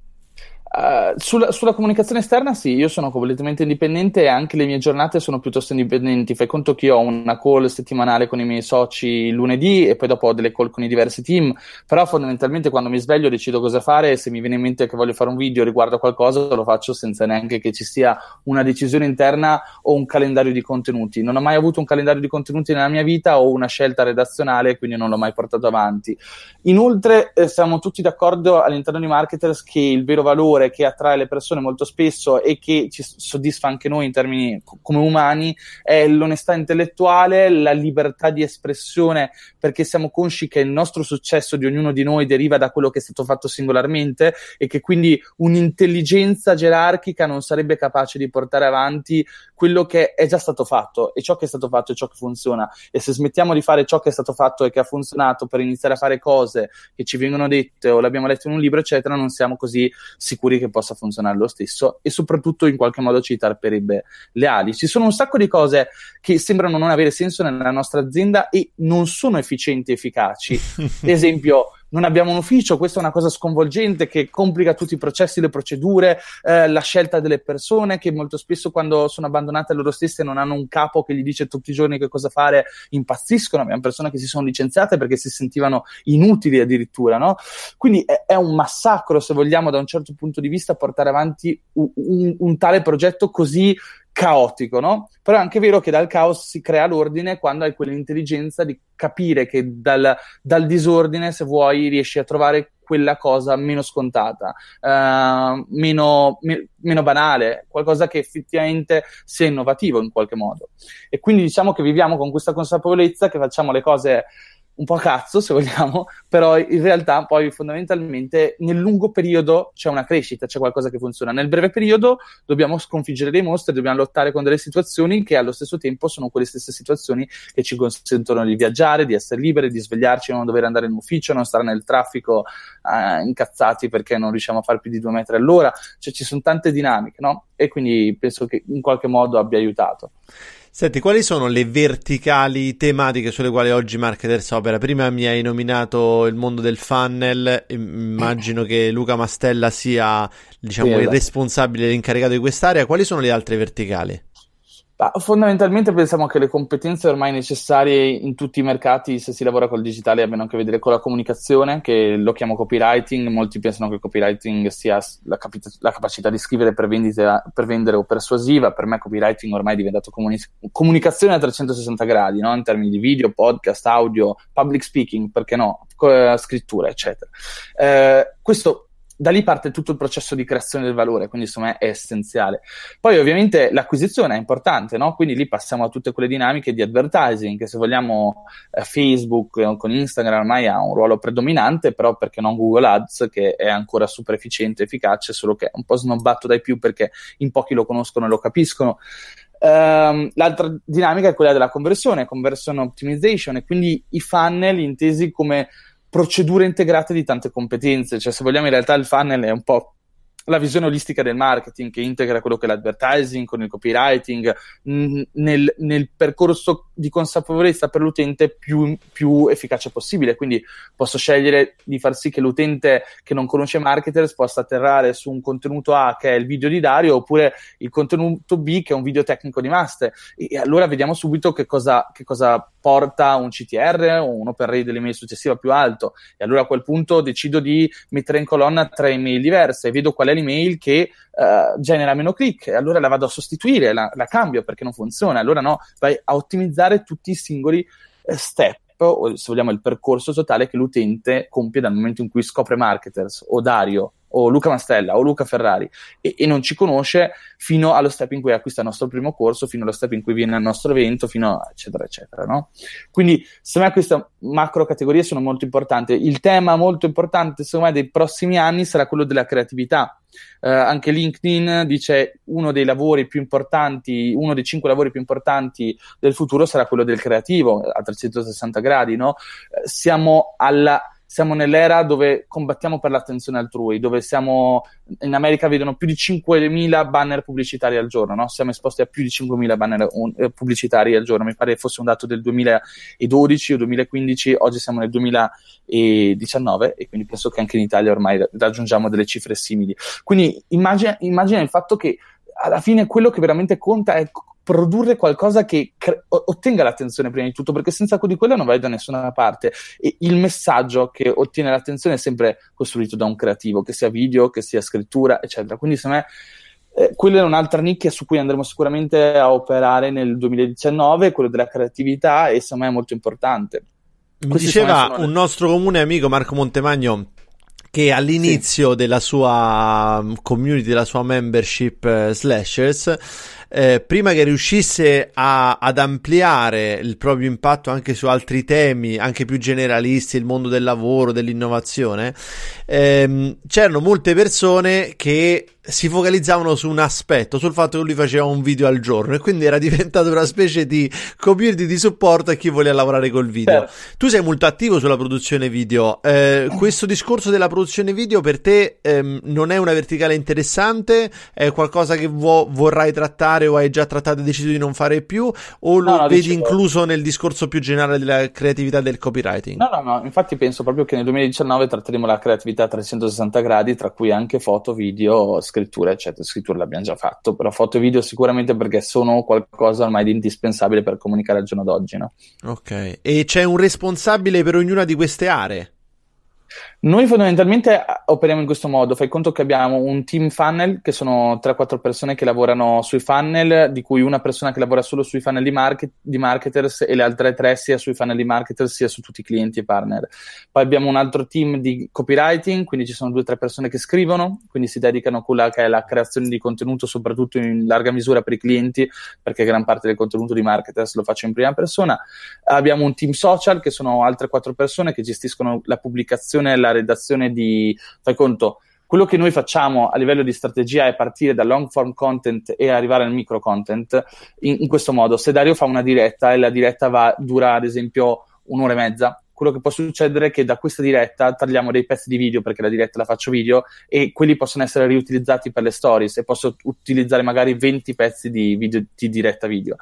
Uh, sulla, sulla, comunicazione esterna sì, io sono completamente indipendente e anche le mie giornate sono piuttosto indipendenti. Fai conto che io ho una call settimanale con i miei soci lunedì e poi dopo ho delle call con i diversi team, però fondamentalmente quando mi sveglio decido cosa fare e se mi viene in mente che voglio fare un video riguardo a qualcosa lo faccio senza neanche che ci sia una decisione interna o un calendario di contenuti. Non ho mai avuto un calendario di contenuti nella mia vita o una scelta redazionale, quindi non l'ho mai portato avanti. Inoltre eh, siamo tutti d'accordo all'interno di Marketers che il vero valore valore che attrae le persone molto spesso e che ci soddisfa anche noi in termini come umani è l'onestà intellettuale, la libertà di espressione, perché siamo consci che il nostro successo di ognuno di noi deriva da quello che è stato fatto singolarmente e che quindi un'intelligenza gerarchica non sarebbe capace di portare avanti quello che è già stato fatto e ciò che è stato fatto è ciò che funziona. E se smettiamo di fare ciò che è stato fatto e che ha funzionato per iniziare a fare cose che ci vengono dette o l'abbiamo letto in un libro eccetera non siamo così sicuri sicuri che possa funzionare lo stesso e soprattutto in qualche modo ci tarperebbe le ali. Ci sono un sacco di cose che sembrano non avere senso nella nostra azienda e non sono efficienti e efficaci. Ad [laughs] esempio, non abbiamo un ufficio, questa è una cosa sconvolgente che complica tutti i processi, le procedure, eh, la scelta delle persone che molto spesso quando sono abbandonate a loro stesse non hanno un capo che gli dice tutti i giorni che cosa fare, impazziscono, abbiamo persone che si sono licenziate perché si sentivano inutili addirittura, no? Quindi è, è un massacro, se vogliamo, da un certo punto di vista portare avanti un, un, un tale progetto così caotico, no? Però è anche vero che dal caos si crea l'ordine quando hai quell'intelligenza di capire che dal, dal disordine, se vuoi, riesci a trovare quella cosa meno scontata, uh, meno, me, meno, banale, qualcosa che effettivamente sia innovativo in qualche modo. E quindi diciamo che viviamo con questa consapevolezza che facciamo le cose un po' a cazzo se vogliamo, [laughs] però in realtà poi fondamentalmente nel lungo periodo c'è una crescita, c'è qualcosa che funziona. Nel breve periodo dobbiamo sconfiggere dei mostri, dobbiamo lottare con delle situazioni che allo stesso tempo sono quelle stesse situazioni che ci consentono di viaggiare, di essere liberi, di svegliarci, non dover andare in ufficio, non stare nel traffico eh, incazzati perché non riusciamo a fare più di due metri all'ora. Cioè ci sono tante dinamiche, no? E quindi penso che in qualche modo abbia aiutato. Senti, quali sono le verticali tematiche sulle quali oggi Marketers opera? Prima mi hai nominato il mondo del funnel, immagino che Luca Mastella sia diciamo, il responsabile, l'incaricato di quest'area. Quali sono le altre verticali? Fondamentalmente pensiamo che le competenze ormai necessarie in tutti i mercati, se si lavora col digitale, abbiano a che vedere con la comunicazione, che lo chiamo copywriting. Molti pensano che copywriting sia la, capi- la capacità di scrivere per, vendita, per, vendere o persuasiva. Per me copywriting ormai è diventato comuni- comunicazione a 360 gradi, no? in termini di video, podcast, audio, public speaking, perché no, scrittura, eccetera. Eh, questo da lì parte tutto il processo di creazione del valore, quindi insomma è essenziale. Poi ovviamente l'acquisizione è importante, no? quindi lì passiamo a tutte quelle dinamiche di advertising, che se vogliamo eh, Facebook eh, con Instagram ormai ha un ruolo predominante, però perché non Google Ads, che è ancora super efficiente, efficace, solo che è un po' snobbato dai più perché in pochi lo conoscono e lo capiscono. Um, l'altra dinamica è quella della conversione, conversion optimization, e quindi i funnel intesi come procedure integrate di tante competenze, cioè se vogliamo in realtà il funnel è un po' la visione olistica del marketing che integra quello che è l'advertising con il copywriting nel, nel, percorso di consapevolezza per l'utente più, più, efficace possibile. Quindi posso scegliere di far sì che l'utente che non conosce marketers possa atterrare su un contenuto A che è il video di Dario oppure il contenuto B che è un video tecnico di Master. E, allora vediamo subito che cosa, che cosa porta un CTR o un open rate dell'email successiva più alto. E allora a quel punto decido di mettere in colonna tre email diverse e vedo qual è l'email che uh, genera meno click e allora la vado a sostituire, la, la, cambio perché non funziona. Allora no, vai a ottimizzare tutti i singoli uh, step o se vogliamo il percorso totale che l'utente compie dal momento in cui scopre marketers o Dario o Luca Mastella o Luca Ferrari e, e, non ci conosce fino allo step in cui acquista il nostro primo corso, fino allo step in cui viene al nostro evento, fino a eccetera eccetera, no? Quindi secondo me queste macro categorie sono molto importanti. Il tema molto importante secondo me dei prossimi anni sarà quello della creatività. Uh, anche LinkedIn dice uno dei lavori più importanti, uno dei cinque lavori più importanti del futuro sarà quello del creativo a 360 gradi, no? Uh, siamo alla siamo nell'era dove combattiamo per l'attenzione altrui, dove siamo in America vedono più di 5.000 banner pubblicitari al giorno, no? siamo esposti a più di 5.000 banner un, eh, pubblicitari al giorno, mi pare fosse un dato del 2012 o 2015, oggi siamo nel 2019 e quindi penso che anche in Italia ormai raggiungiamo delle cifre simili. Quindi immagina, immagina il fatto che alla fine quello che veramente conta è produrre qualcosa che cre- ottenga l'attenzione prima di tutto, perché senza di quello non vai da nessuna parte. E il messaggio che ottiene l'attenzione è sempre costruito da un creativo, che sia video, che sia scrittura, eccetera. Quindi, secondo me, eh, quella è un'altra nicchia su cui andremo sicuramente a operare nel 2019, quello della creatività, e secondo me è molto importante. Mi Questi diceva un nostro comune amico Marco Montemagno che all'inizio sì. della sua community, della sua membership uh, slashers, eh, prima che riuscisse a, ad ampliare il proprio impatto anche su altri temi, anche più generalisti, il mondo del lavoro, dell'innovazione, ehm, c'erano molte persone che si focalizzavano su un aspetto, sul fatto che lui faceva un video al giorno e quindi era [laughs] diventato una specie di community di supporto a chi voleva lavorare col video. Certo. Tu sei molto attivo sulla produzione video. Eh, questo discorso della produzione video per te ehm, non è una verticale interessante? È qualcosa che vo- vorrai trattare o hai già trattato e deciso di non fare più? O lo no, vedi dicevo... incluso nel discorso più generale della creatività del copywriting? No, no, no. Infatti penso proprio che nel 2019 tratteremo la creatività a 360 gradi, tra cui anche foto, video, scrittura, eccetera. Scrittura l'abbiamo già fatto, però foto e video sicuramente perché sono qualcosa ormai di indispensabile per comunicare al giorno d'oggi, no? Ok. E c'è un responsabile per ognuna di queste aree? Noi fondamentalmente eh, operiamo in questo modo, fai conto che abbiamo un team funnel, che sono 3-4 persone che lavorano sui funnel, di cui una persona che lavora solo sui funnel di, market, di marketers e le altre tre sia sui funnel di marketers sia su tutti i clienti e partner. Poi abbiamo un altro team di copywriting, quindi ci sono due o tre persone che scrivono, quindi si dedicano a quella che è la creazione di contenuto, soprattutto in larga misura per i clienti, perché gran parte del contenuto di marketers lo faccio in prima persona. Abbiamo un team social, che sono altre quattro persone che gestiscono la pubblicazione e redazione di, fai conto, quello che noi facciamo a livello di strategia è partire da long form content e arrivare al micro content in, in questo modo. Se Dario fa una diretta e la diretta va, dura ad esempio un'ora e mezza, quello che può succedere è che da questa diretta tagliamo dei pezzi di video perché la diretta la faccio video e quelli possono essere riutilizzati per le stories e posso utilizzare magari 20 pezzi di, video, di diretta video.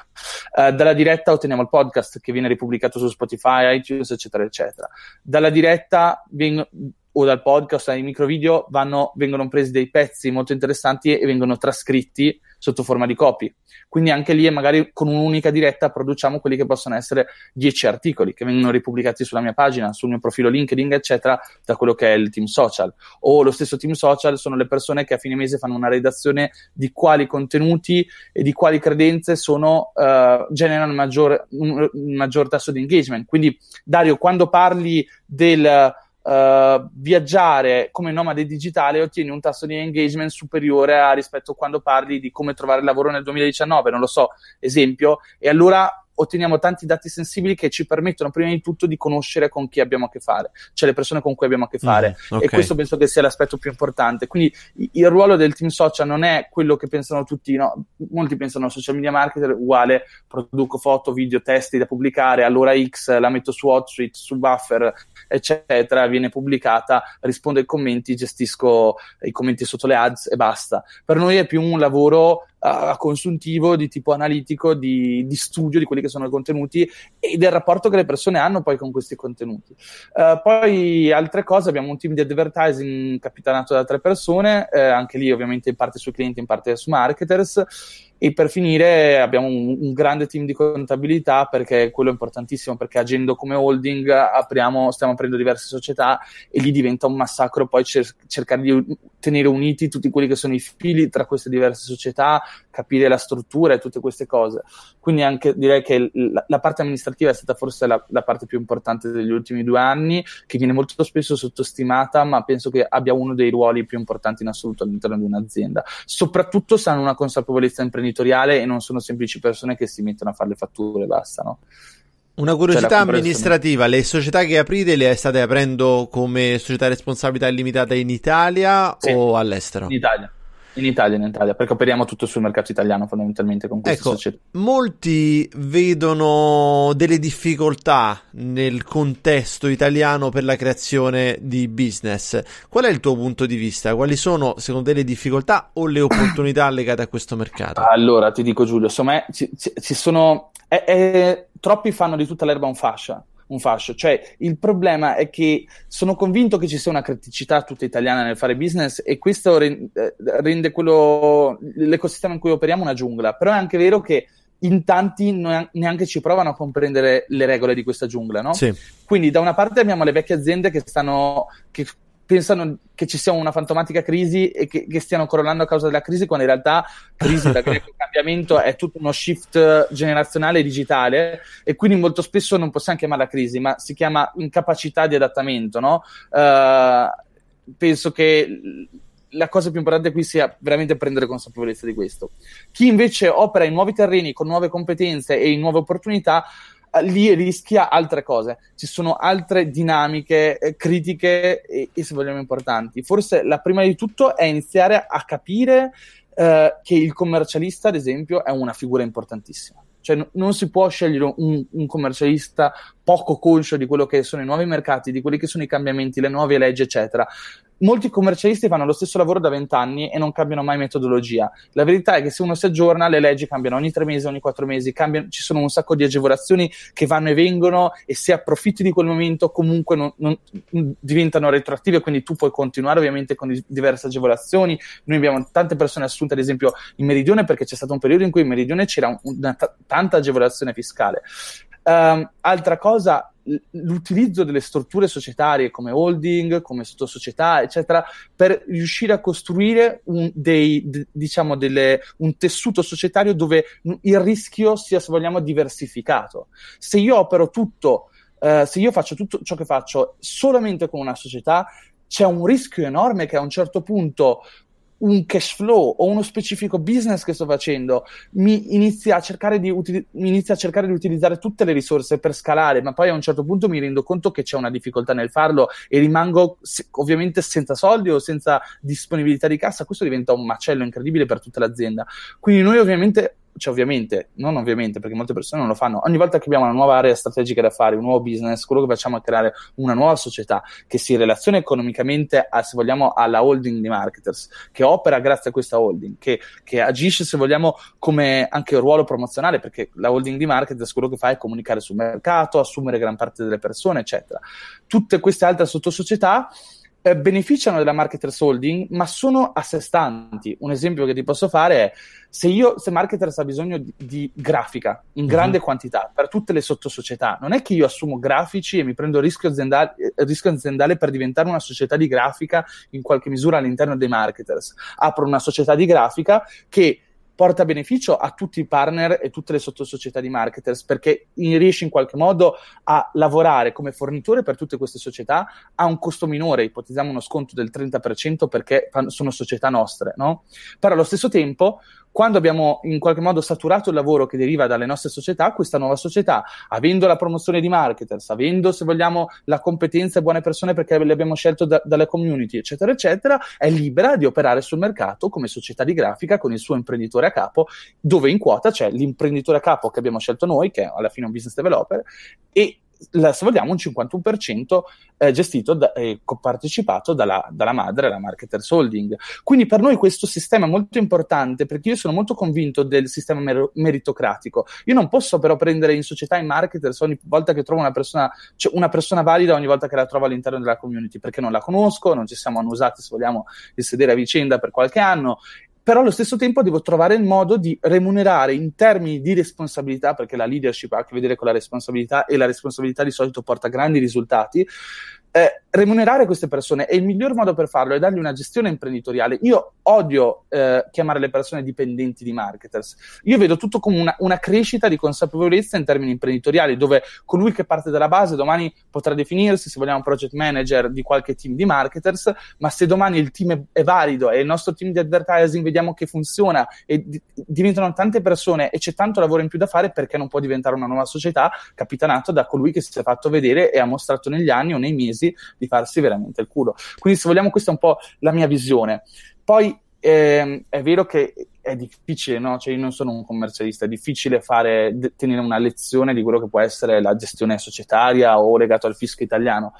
Uh, dalla diretta otteniamo il podcast che viene ripubblicato su Spotify, iTunes, eccetera, eccetera. Dalla diretta veng- o dal podcast dai micro video vanno, vengono presi dei pezzi molto interessanti e vengono trascritti sotto forma di copy. Quindi anche lì, magari con un'unica diretta, produciamo quelli che possono essere 10 articoli che vengono ripubblicati sulla mia pagina, sul mio profilo LinkedIn, eccetera, da quello che è il team social. O lo stesso team social sono le persone che a fine mese fanno una redazione di quali contenuti e di quali credenze sono, uh, generano maggior, un, un maggior tasso di engagement. Quindi, Dario, quando parli del Uh, viaggiare come nomade digitale ottieni un tasso di engagement superiore a rispetto a quando parli di come trovare lavoro nel 2019, non lo so, esempio, e allora otteniamo tanti dati sensibili che ci permettono prima di tutto di conoscere con chi abbiamo a che fare, cioè le persone con cui abbiamo a che fare. Mm, okay. E questo penso che sia l'aspetto più importante. Quindi il ruolo del team social non è quello che pensano tutti, no? molti pensano social media marketer uguale, produco foto, video, testi da pubblicare, allora X la metto su HotSuite, su Buffer, eccetera, viene pubblicata, rispondo ai commenti, gestisco i commenti sotto le ads e basta. Per noi è più un lavoro uh, consuntivo, di tipo analitico, di, di, studio di quelli che sono i contenuti e del rapporto che le persone hanno poi con questi contenuti. Uh, poi altre cose, abbiamo un team di advertising capitanato da tre persone, eh, anche lì ovviamente in parte sui clienti, in parte su marketers e per finire abbiamo un, un, grande team di contabilità perché quello è importantissimo perché agendo come holding apriamo, stiamo aprendo diverse società e lì diventa un massacro poi cer- cercare di tenere uniti tutti quelli che sono i fili tra queste diverse società, capire la struttura e tutte queste cose. Quindi anche direi che la, la parte amministrativa è stata forse la, la, parte più importante degli ultimi due anni, che viene molto spesso sottostimata, ma penso che abbia uno dei ruoli più importanti in assoluto all'interno di un'azienda. Soprattutto se hanno una consapevolezza imprenditoriale imprenditoriale e non sono semplici persone che si mettono a fare le fatture e basta, no? Una curiosità cioè, amministrativa, le società che aprite le state aprendo come società responsabilità illimitata in Italia sì, o all'estero? In Italia. In Italia, in Italia, perché operiamo tutto sul mercato italiano fondamentalmente con queste ecco, società. Molti vedono delle difficoltà nel contesto italiano per la creazione di business. Qual è il tuo punto di vista? Quali sono secondo te le difficoltà o le opportunità [coughs] legate a questo mercato? Allora, ti dico Giulio, insomma, ci, ci, ci sono... È, è, troppi fanno di tutta l'erba un fascia un fascio. Cioè, il problema è che sono convinto che ci sia una criticità tutta italiana nel fare business e questo rende, eh, rende quello, l'ecosistema in cui operiamo una giungla. Però è anche vero che in tanti neanche ci provano a comprendere le regole di questa giungla, no? Sì. Quindi da una parte abbiamo le vecchie aziende che stanno, che pensano che ci sia una fantomatica crisi e che, che, stiano crollando a causa della crisi, quando in realtà crisi da greco [laughs] cambiamento è tutto uno shift generazionale digitale e quindi molto spesso non possiamo chiamarla crisi, ma si chiama incapacità di adattamento, no? Uh, penso che la cosa più importante qui sia veramente prendere consapevolezza di questo. Chi invece opera in nuovi terreni, con nuove competenze e in nuove opportunità, lì rischia altre cose. Ci sono altre dinamiche eh, critiche e, e, se vogliamo, importanti. Forse la prima di tutto è iniziare a capire eh, che il commercialista, ad esempio, è una figura importantissima. Cioè, n- non si può scegliere un, un, commercialista poco conscio di quello che sono i nuovi mercati, di quelli che sono i cambiamenti, le nuove leggi, eccetera molti commercialisti fanno lo stesso lavoro da vent'anni e non cambiano mai metodologia. La verità è che se uno si aggiorna, le leggi cambiano ogni tre mesi, ogni quattro mesi, cambiano, ci sono un sacco di agevolazioni che vanno e vengono e se approfitti di quel momento comunque non, non, diventano retroattive, quindi tu puoi continuare ovviamente con di, diverse agevolazioni. Noi abbiamo tante persone assunte, ad esempio, in Meridione perché c'è stato un periodo in cui in Meridione c'era una, t- tanta agevolazione fiscale. Um, altra cosa, l'utilizzo delle strutture societarie come holding, come sottosocietà, eccetera, per riuscire a costruire un, dei, d- diciamo delle, un tessuto societario dove il rischio sia, se vogliamo, diversificato. Se io opero tutto, uh, se io faccio tutto ciò che faccio solamente con una società, c'è un rischio enorme che a un certo punto un cash flow o uno specifico business che sto facendo mi inizia a cercare di, inizia a cercare di utilizzare tutte le risorse per scalare, ma poi a un certo punto mi rendo conto che c'è una difficoltà nel farlo e rimango se- ovviamente senza soldi o senza disponibilità di cassa. Questo diventa un macello incredibile per tutta l'azienda. Quindi noi ovviamente cioè ovviamente, non ovviamente perché molte persone non lo fanno, ogni volta che abbiamo una nuova area strategica da fare, un nuovo business, quello che facciamo è creare una nuova società che si relaziona economicamente, a, se vogliamo, alla holding di marketers, che opera grazie a questa holding, che, che agisce, se vogliamo, come anche ruolo promozionale, perché la holding di marketers quello che fa è comunicare sul mercato, assumere gran parte delle persone, eccetera. Tutte queste altre sottosocietà eh, beneficiano della marketers holding, ma sono a sé stanti. Un esempio che ti posso fare è se io, se marketers ha bisogno di, di grafica in mhm. grande mm-hmm. quantità per tutte le sottosocietà, non è che io assumo grafici e mi prendo rischio aziendale, il rischio aziendale per diventare una società di grafica in qualche misura all'interno dei marketers. Apro una società di grafica che porta beneficio a tutti i partner e tutte le sottosocietà di marketers perché riesce in qualche modo a lavorare come fornitore per tutte queste società a un costo minore, ipotizziamo uno sconto del 30% perché sono società nostre, no? Però allo stesso tempo quando abbiamo in qualche modo saturato il lavoro che deriva dalle nostre società, questa nuova società, avendo la promozione di marketers, avendo, se vogliamo, la competenza e buone persone perché le abbiamo scelto da, dalle community, eccetera, eccetera, è libera di operare sul mercato come società di grafica con il suo imprenditore a capo, dove in quota c'è l'imprenditore a capo che abbiamo scelto noi, che è alla fine un business developer, e la, se vogliamo, un 51% eh, gestito da, compartecipato dalla, dalla, madre, la Marketers Holding. Quindi per noi questo sistema è molto importante perché io sono molto convinto del sistema mer- meritocratico. Io non posso però prendere in società i marketers ogni volta che trovo una persona, cioè una persona valida ogni volta che la trovo all'interno della community perché non la conosco, non ci siamo annusati, se vogliamo, di sedere a vicenda per qualche anno però allo stesso tempo devo trovare il modo di remunerare in termini di responsabilità, perché la leadership ha a che vedere con la responsabilità e la responsabilità di solito porta grandi risultati, eh, remunerare queste persone e il miglior modo per farlo è dargli una gestione imprenditoriale. Io odio eh, chiamare le persone dipendenti di marketers. Io vedo tutto come una, una, crescita di consapevolezza in termini imprenditoriali, dove colui che parte dalla base domani potrà definirsi, se vogliamo, project manager di qualche team di marketers, ma se domani il team è, è valido e il nostro team di advertising vediamo che funziona e di, diventano tante persone e c'è tanto lavoro in più da fare, perché non può diventare una nuova società capitanato da colui che si è fatto vedere e ha mostrato negli anni o nei mesi mesi di farsi veramente il culo. Quindi, se vogliamo, questa è un po' la mia visione. Poi eh, è vero che è difficile, no? Cioè io non sono un commercialista, è difficile fare, tenere una lezione di quello che può essere la gestione societaria o legato al fisco italiano.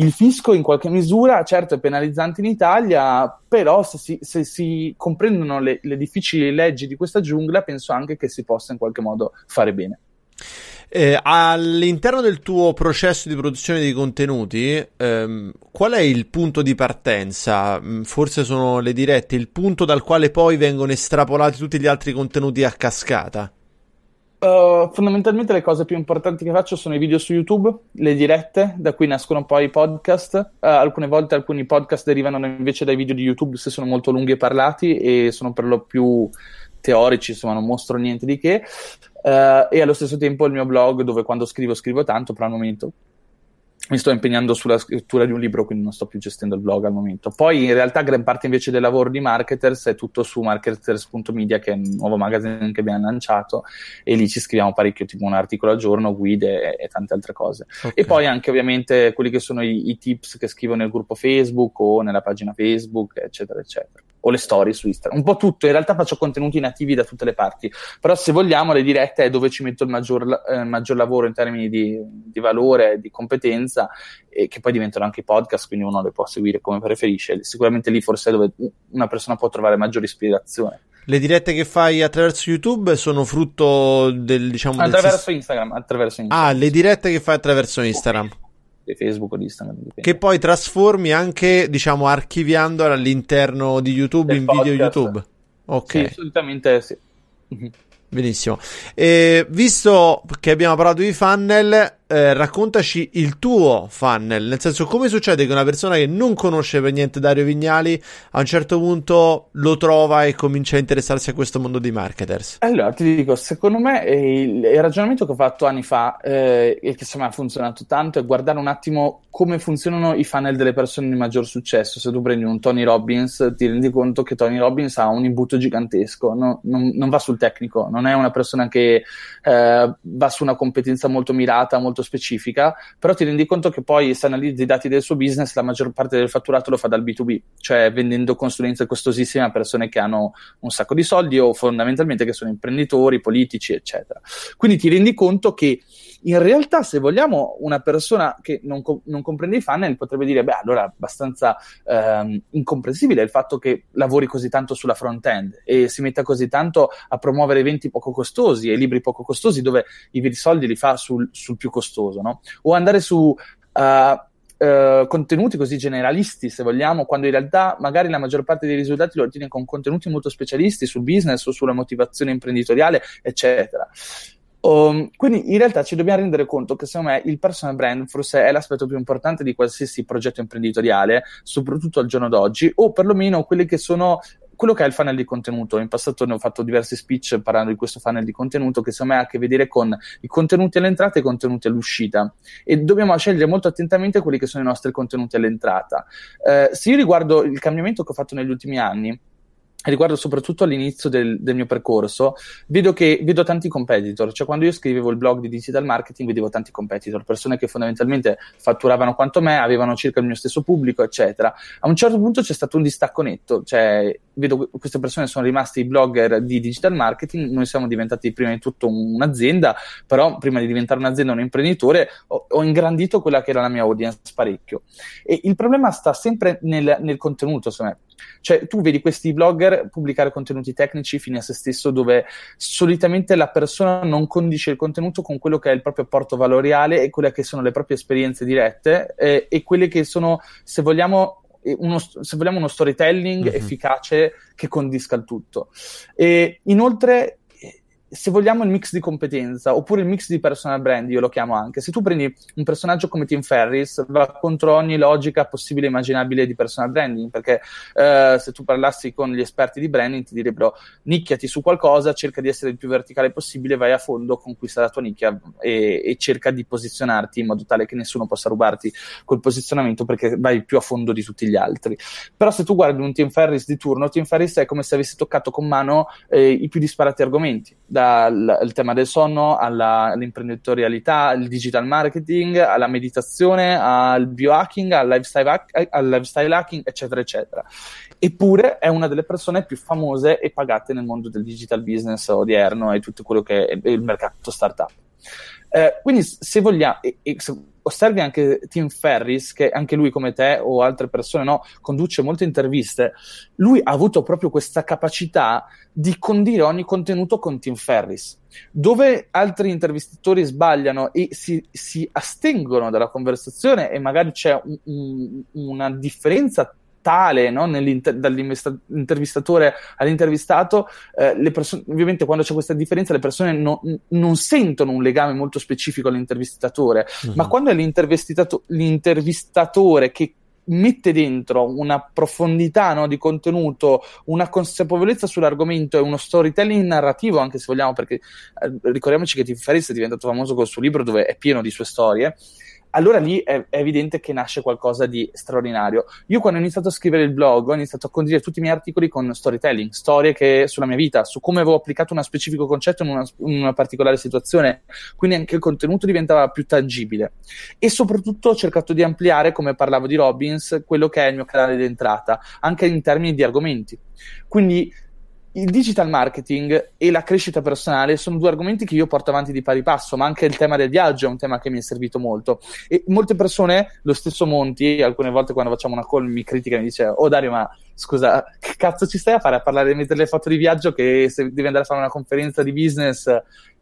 Il fisco in qualche misura, certo, è penalizzante in Italia, però se si, se si comprendono le, le difficili leggi di questa giungla, penso anche che si possa in qualche modo fare bene. Eh, all'interno del tuo processo di produzione di contenuti, ehm, qual è il punto di partenza? Mm, forse sono le dirette, il punto dal quale poi vengono estrapolati tutti gli altri contenuti a cascata? Uh, fondamentalmente le cose più importanti che faccio sono i video su YouTube, le dirette, da cui nascono poi i podcast. Uh, alcune volte alcuni podcast derivano invece dai video di YouTube se sono molto lunghi e parlati e sono per lo più teorici, insomma non mostro niente di che. Uh, e allo stesso tempo il mio blog dove quando scrivo scrivo tanto, però al momento mi sto impegnando sulla scrittura di un libro, quindi non sto più gestendo il blog al momento. Poi in realtà gran parte invece del lavoro di Marketers è tutto su marketers.media, che è un nuovo magazine che abbiamo lanciato, e lì ci scriviamo parecchio, tipo un articolo al giorno, guide e, e tante altre cose. Okay. E poi anche ovviamente quelli che sono i, i tips che scrivo nel gruppo Facebook o nella pagina Facebook, eccetera, eccetera o le storie su Instagram, un po' tutto. In realtà faccio contenuti nativi da tutte le parti, però se vogliamo le dirette è dove ci metto il maggior, eh, maggior lavoro in termini di, di valore, di competenza e che poi diventano anche podcast, quindi uno le può seguire come preferisce. Sicuramente lì forse è dove una persona può trovare maggiore ispirazione. Le dirette che fai attraverso YouTube sono frutto del diciamo attraverso del... Instagram, attraverso Instagram. Ah, le dirette che fai attraverso Instagram di Facebook o di Instagram. Dipende. Che poi trasformi anche, diciamo, archiviando all'interno di YouTube Del in podcast. video YouTube. Ok. Sì, solitamente sì. Benissimo. E visto che abbiamo parlato di funnel, eh, raccontaci il tuo funnel, nel senso come succede che una persona che non conosce per niente Dario Vignali a un certo punto lo trova e comincia a interessarsi a questo mondo di marketers? Allora ti dico, secondo me il, il ragionamento che ho fatto anni fa eh, e che insomma ha funzionato tanto è guardare un attimo come funzionano i funnel delle persone di maggior successo. Se tu prendi un Tony Robbins ti rendi conto che Tony Robbins ha un imbuto gigantesco, no, non, non, va sul tecnico, non è una persona che eh, va su una competenza molto mirata, molto molto specifica, però ti rendi conto che poi se analizzi i dati del suo business, la maggior parte del fatturato lo fa dal B2B, cioè vendendo consulenze costosissime a persone che hanno un sacco di soldi o fondamentalmente che sono imprenditori, politici, eccetera. Quindi ti rendi conto che in realtà, se vogliamo, una persona che non, co- non comprende i funnel potrebbe dire: Beh, allora è abbastanza ehm, incomprensibile il fatto che lavori così tanto sulla front-end e si metta così tanto a promuovere eventi poco costosi e libri poco costosi dove i veri soldi li fa sul, sul più costoso, no? O andare su. Uh, Uh, contenuti così generalisti, se vogliamo, quando in realtà magari la maggior parte dei risultati lo ottiene con contenuti molto specialisti sul business o sulla motivazione imprenditoriale, eccetera. Um, quindi in realtà ci dobbiamo rendere conto che secondo me il personal brand forse è l'aspetto più importante di qualsiasi progetto imprenditoriale, soprattutto al giorno d'oggi, o perlomeno quelli che sono quello che è il funnel di contenuto. In passato ne ho fatto diversi speech parlando di questo funnel di contenuto che secondo me ha a che vedere con i contenuti all'entrata e i contenuti all'uscita. E dobbiamo scegliere molto attentamente quelli che sono i nostri contenuti all'entrata. Eh, se io riguardo il cambiamento che ho fatto negli ultimi anni, riguardo soprattutto all'inizio del, del, mio percorso, vedo che vedo tanti competitor, cioè quando io scrivevo il blog di digital marketing vedevo tanti competitor, persone che fondamentalmente fatturavano quanto me, avevano circa il mio stesso pubblico, eccetera. A un certo punto c'è stato un distacco netto, cioè vedo che queste persone sono rimaste i blogger di digital marketing, noi siamo diventati prima di tutto un'azienda, però prima di diventare un'azienda, un imprenditore, ho, ho ingrandito quella che era la mia audience parecchio. E il problema sta sempre nel, nel contenuto, secondo me cioè, tu vedi questi blogger pubblicare contenuti tecnici fini a se stesso, dove solitamente la persona non condisce il contenuto con quello che è il proprio apporto valoriale e quelle che sono le proprie esperienze dirette eh, e quelle che sono, se vogliamo, uno, se vogliamo uno storytelling mm-hmm. efficace che condisca il tutto. E inoltre se vogliamo il mix di competenza oppure il mix di personal brand, io lo chiamo anche. Se tu prendi un personaggio come Tim Ferris, va contro ogni logica possibile e immaginabile di personal branding, perché eh, se tu parlassi con gli esperti di branding ti direbbero nicchiati su qualcosa, cerca di essere il più verticale possibile, vai a fondo, conquista la tua nicchia e, e cerca di posizionarti in modo tale che nessuno possa rubarti quel posizionamento perché vai più a fondo di tutti gli altri. Però se tu guardi un Tim Ferris di turno, Tim Ferris è come se avessi toccato con mano eh, i più disparati argomenti dal tema del sonno all'imprenditorialità, al digital marketing, alla meditazione, al biohacking, al lifestyle, hack, al lifestyle hacking, eccetera, eccetera. Eppure è una delle persone più famose e pagate nel mondo del digital business odierno e tutto quello che è il mercato startup. Eh, quindi se vogliamo, e, e, se osservi anche Tim Ferris, che anche lui come te o altre persone no, conduce molte interviste, lui ha avuto proprio questa capacità di condire ogni contenuto con Tim Ferris. Dove altri intervistatori sbagliano e si, si astengono dalla conversazione e magari c'è un, un, una differenza tale no? dall'intervistatore all'intervistato, eh, persone, ovviamente quando c'è questa differenza le persone no, non sentono un legame molto specifico all'intervistatore, mm-hmm. ma quando è l'intervistato- l'intervistatore che mette dentro una profondità no, di contenuto, una consapevolezza sull'argomento e uno storytelling narrativo, anche se vogliamo, perché eh, ricordiamoci che Tim Ferriss è diventato famoso col suo libro dove è pieno di sue storie allora lì è, è, evidente che nasce qualcosa di straordinario. Io quando ho iniziato a scrivere il blog ho iniziato a condividere tutti i miei articoli con storytelling, storie che sulla mia vita, su come avevo applicato uno specifico concetto in una, in una particolare situazione, quindi anche il contenuto diventava più tangibile. E soprattutto ho cercato di ampliare, come parlavo di Robbins, quello che è il mio canale d'entrata, anche in termini di argomenti. Quindi il digital marketing e la crescita personale sono due argomenti che io porto avanti di pari passo, ma anche il tema del viaggio è un tema che mi è servito molto. E molte persone, lo stesso Monti, alcune volte quando facciamo una call mi critica e mi dice: Oh Dario, ma scusa, che cazzo ci stai a fare a parlare di mettere le foto di viaggio che se devi andare a fare una conferenza di business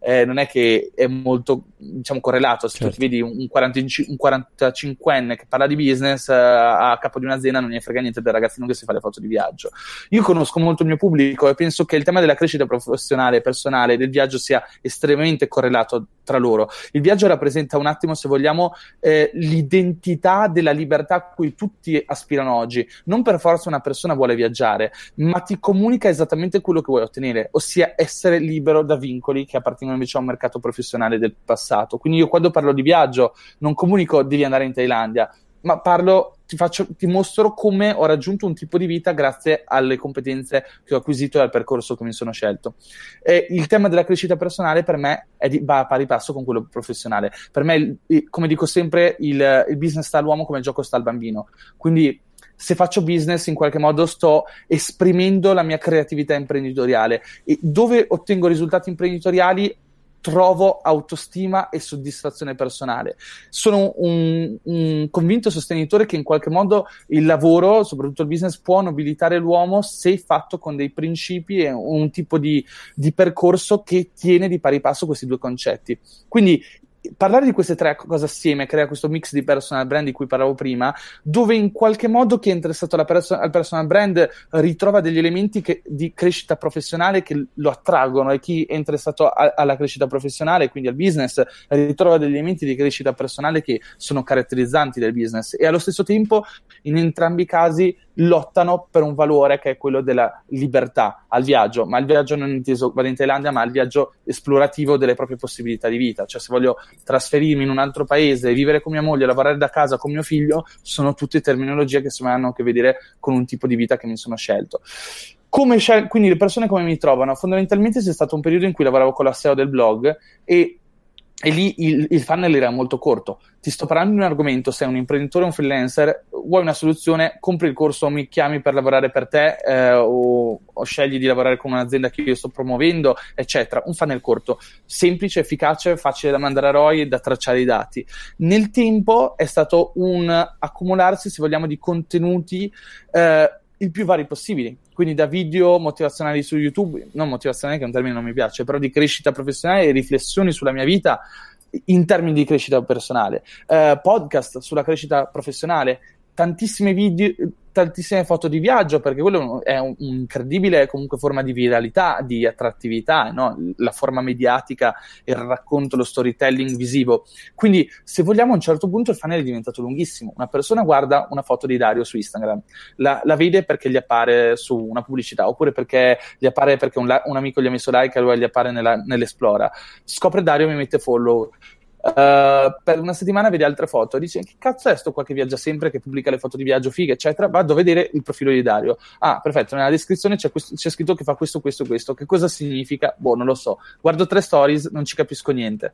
eh, non è che è molto diciamo, correlato. Se certo. tu vedi un, 40, un 45enne che parla di business eh, a capo di un'azienda, non ne frega niente del ragazzino che si fa le foto di viaggio. Io conosco molto il mio pubblico e penso che il tema della crescita professionale personale del viaggio sia estremamente correlato tra loro. Il viaggio rappresenta un attimo, se vogliamo, eh, l'identità della libertà a cui tutti aspirano oggi. Non per forza una persona vuole viaggiare, ma ti comunica esattamente quello che vuoi ottenere, ossia essere libero da vincoli che appartengono invece a un mercato professionale del passato. Quindi io quando parlo di viaggio non comunico devi andare in Thailandia, ma parlo, ti, faccio, ti mostro come ho raggiunto un tipo di vita grazie alle competenze che ho acquisito e al percorso che mi sono scelto. E il tema della crescita personale per me di, va a pari passo con quello professionale. Per me, come dico sempre, il, il business sta all'uomo come il gioco sta al bambino. Quindi se faccio business in qualche modo sto esprimendo la mia creatività imprenditoriale e dove ottengo risultati imprenditoriali trovo autostima e soddisfazione personale. Sono un, un, convinto sostenitore che in qualche modo il lavoro, soprattutto il business, può nobilitare l'uomo se fatto con dei principi e un tipo di, di percorso che tiene di pari passo questi due concetti. Quindi parlare di queste tre cose assieme crea questo mix di personal brand di cui parlavo prima, dove in qualche modo chi è interessato perso- al personal brand ritrova degli elementi che, di crescita professionale che lo attraggono e chi è interessato a- alla crescita professionale, quindi al business, ritrova degli elementi di crescita personale che sono caratterizzanti del business. E allo stesso tempo in entrambi i casi lottano per un valore che è quello della libertà al viaggio, ma il viaggio non inteso vado in Thailandia, ma il viaggio esplorativo delle proprie possibilità di vita, cioè se voglio trasferirmi in un altro paese, vivere con mia moglie, lavorare da casa con mio figlio, sono tutte terminologie che secondo me hanno a che vedere con un tipo di vita che mi sono scelto. Scel- quindi le persone come mi trovano? Fondamentalmente c'è stato un periodo in cui lavoravo con la SEO del blog e e lì il, il, funnel era molto corto. Ti sto parlando di un argomento, sei un imprenditore o un freelancer, vuoi una soluzione, compri il corso, mi chiami per lavorare per te eh, o, o, scegli di lavorare con un'azienda che io sto promuovendo, eccetera. Un funnel corto, semplice, efficace, facile da mandare a ROI e da tracciare i dati. Nel tempo è stato un accumularsi, se vogliamo, di contenuti eh, il più vari possibili. Quindi da video motivazionali su YouTube, non motivazionali che è un termine non mi piace, però di crescita professionale e riflessioni sulla mia vita in termini di crescita personale, eh, podcast sulla crescita professionale, tantissimi video, tantissime foto di viaggio, perché quello è un'incredibile comunque forma di viralità, di attrattività, no? la forma mediatica, il racconto, lo storytelling visivo. Quindi, se vogliamo, a un certo punto il funnel è diventato lunghissimo. Una persona guarda una foto di Dario su Instagram, la, la vede perché gli appare su una pubblicità, oppure perché gli appare perché un, un amico gli ha messo like e allora gli appare nella, nell'Esplora. Scopre Dario, mi mette follow Uh, per una settimana vedi altre foto, dici che cazzo è sto qua che viaggia sempre, che pubblica le foto di viaggio fighe, eccetera, vado a vedere il profilo di Dario. Ah, perfetto, nella descrizione c'è, questo, c'è scritto che fa questo, questo, questo. Che cosa significa? Boh, non lo so. Guardo tre stories, non ci capisco niente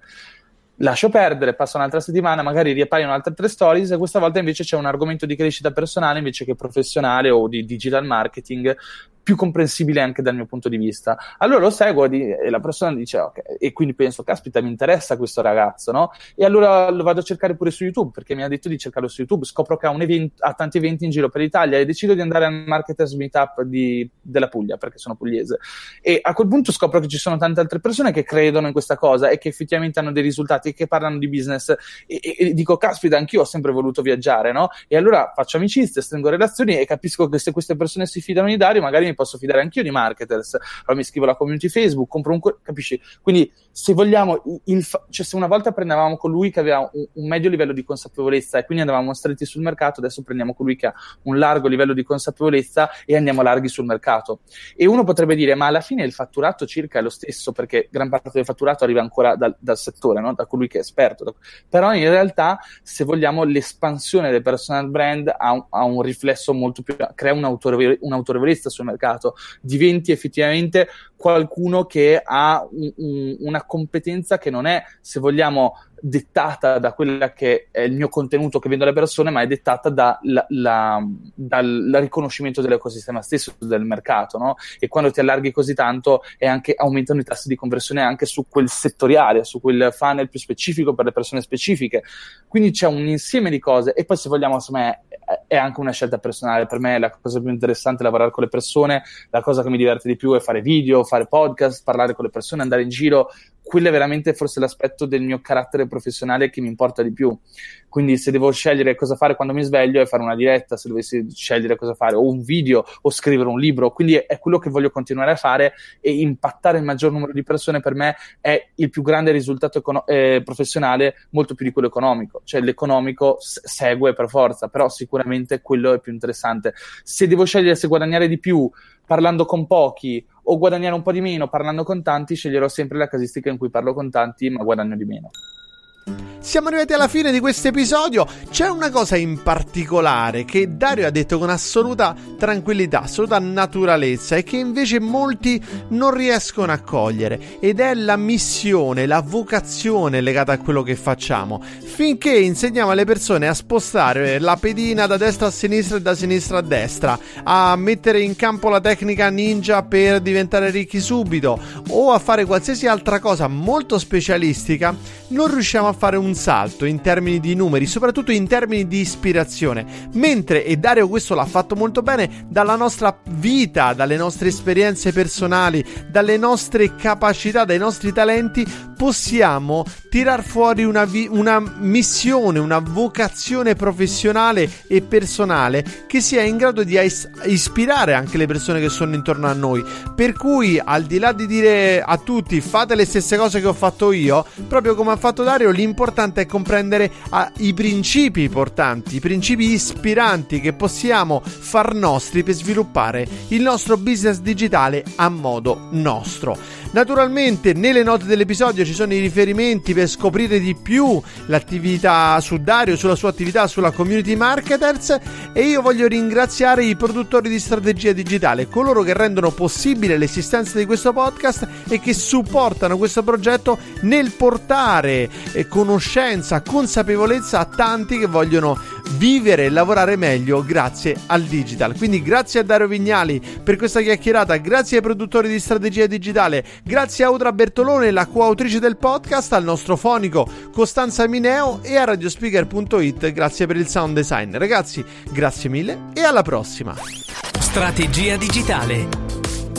lascio perdere, passa un'altra settimana, magari riappaiono altre tre stories e questa volta invece c'è un argomento di crescita personale invece che professionale o di digital marketing più comprensibile anche dal mio punto di vista. Allora lo seguo e la persona dice, ok, e quindi penso, caspita, mi interessa questo ragazzo, no? E allora lo vado a cercare pure su YouTube, perché mi ha detto di cercarlo su YouTube, scopro che ha, evento, ha tanti eventi in giro per l'Italia e decido di andare al Marketers Meetup di, della Puglia, perché sono pugliese. E a quel punto scopro che ci sono tante altre persone che credono in questa cosa e che effettivamente hanno dei risultati e che parlano di business e, e, e dico, caspita, anch'io ho sempre voluto viaggiare, no? E allora faccio amicizie, stringo relazioni e capisco che se queste persone si fidano di Dario, magari mi posso fidare anch'io di marketers, allora mi iscrivo alla community Facebook, compro un, capisci? Quindi se vogliamo, il, cioè se una volta prendevamo colui che aveva un, un, medio livello di consapevolezza e quindi andavamo stretti sul mercato, adesso prendiamo colui che ha un largo livello di consapevolezza e andiamo larghi sul mercato. E uno potrebbe dire, ma alla fine il fatturato circa è lo stesso, perché gran parte del fatturato arriva ancora dal, dal settore, no? da colui che è esperto. Però in realtà, se vogliamo, l'espansione del personal brand ha un, ha un riflesso molto più, crea un'autorevolezza sul mercato, diventi effettivamente qualcuno che ha un, un, una competenza che non è, se vogliamo, dettata da quella che è il mio contenuto che vendo alle persone, ma è dettata da la, la, dal riconoscimento dell'ecosistema stesso del mercato, no? E quando ti allarghi così tanto anche, aumentano i tassi di conversione anche su quel settoriale, su quel funnel più specifico per le persone specifiche. Quindi c'è un insieme di cose e poi se vogliamo, insomma, è, anche una scelta personale. Per me la cosa più interessante è lavorare con le persone, la cosa che mi diverte di più è fare video, fare podcast, parlare con le persone, andare in giro, quello è veramente forse l'aspetto del mio carattere professionale che mi importa di più. Quindi se devo scegliere cosa fare quando mi sveglio è fare una diretta, se dovessi scegliere cosa fare, o un video, o scrivere un libro. Quindi è, quello che voglio continuare a fare e impattare il maggior numero di persone per me è il più grande risultato econo- eh, professionale, molto più di quello economico. Cioè l'economico s- segue per forza, però sicuramente quello è più interessante. Se devo scegliere se guadagnare di più parlando con pochi o guadagnare un po' di meno parlando con tanti, sceglierò sempre la casistica in cui parlo con tanti ma guadagno di meno. Siamo arrivati alla fine di questo episodio. C'è una cosa in particolare che Dario ha detto con assoluta tranquillità, assoluta naturalezza e che invece molti non riescono a cogliere ed è la missione, la vocazione legata a quello che facciamo. Finché insegniamo alle persone a spostare la pedina da destra a sinistra e da sinistra a destra, a mettere in campo la tecnica ninja per diventare ricchi subito o a fare qualsiasi altra cosa molto specialistica, non riusciamo a fare un salto in termini di numeri, soprattutto in termini di ispirazione. Mentre, e Dario questo l'ha fatto molto bene, dalla nostra vita, dalle nostre esperienze personali, dalle nostre capacità, dai nostri talenti, possiamo tirar fuori una, vi- una missione, una vocazione professionale e personale che sia in grado di is- ispirare anche le persone che sono intorno a noi. Per cui, al di là di dire a tutti fate le stesse cose che ho fatto io, proprio come ha fatto Dario, l'importante è comprendere ah, i principi portanti, i principi ispiranti che possiamo far nostri per sviluppare il nostro business digitale a modo nostro. Naturalmente nelle note dell'episodio ci sono i riferimenti per scoprire di più l'attività su Dario, sulla sua attività sulla community marketers e io voglio ringraziare i produttori di strategia digitale, coloro che rendono possibile l'esistenza di questo podcast e che supportano questo progetto nel portare eh, conoscenza, consapevolezza a tanti che vogliono vivere e lavorare meglio grazie al digital. Quindi grazie a Dario Vignali per questa chiacchierata, grazie ai produttori di strategia digitale, grazie a Audra Bertolone, la coautrice del podcast, al nostro fonico Costanza Mineo e a radiospeaker.it, grazie per il sound design. Ragazzi, grazie mille e alla prossima. Strategia digitale.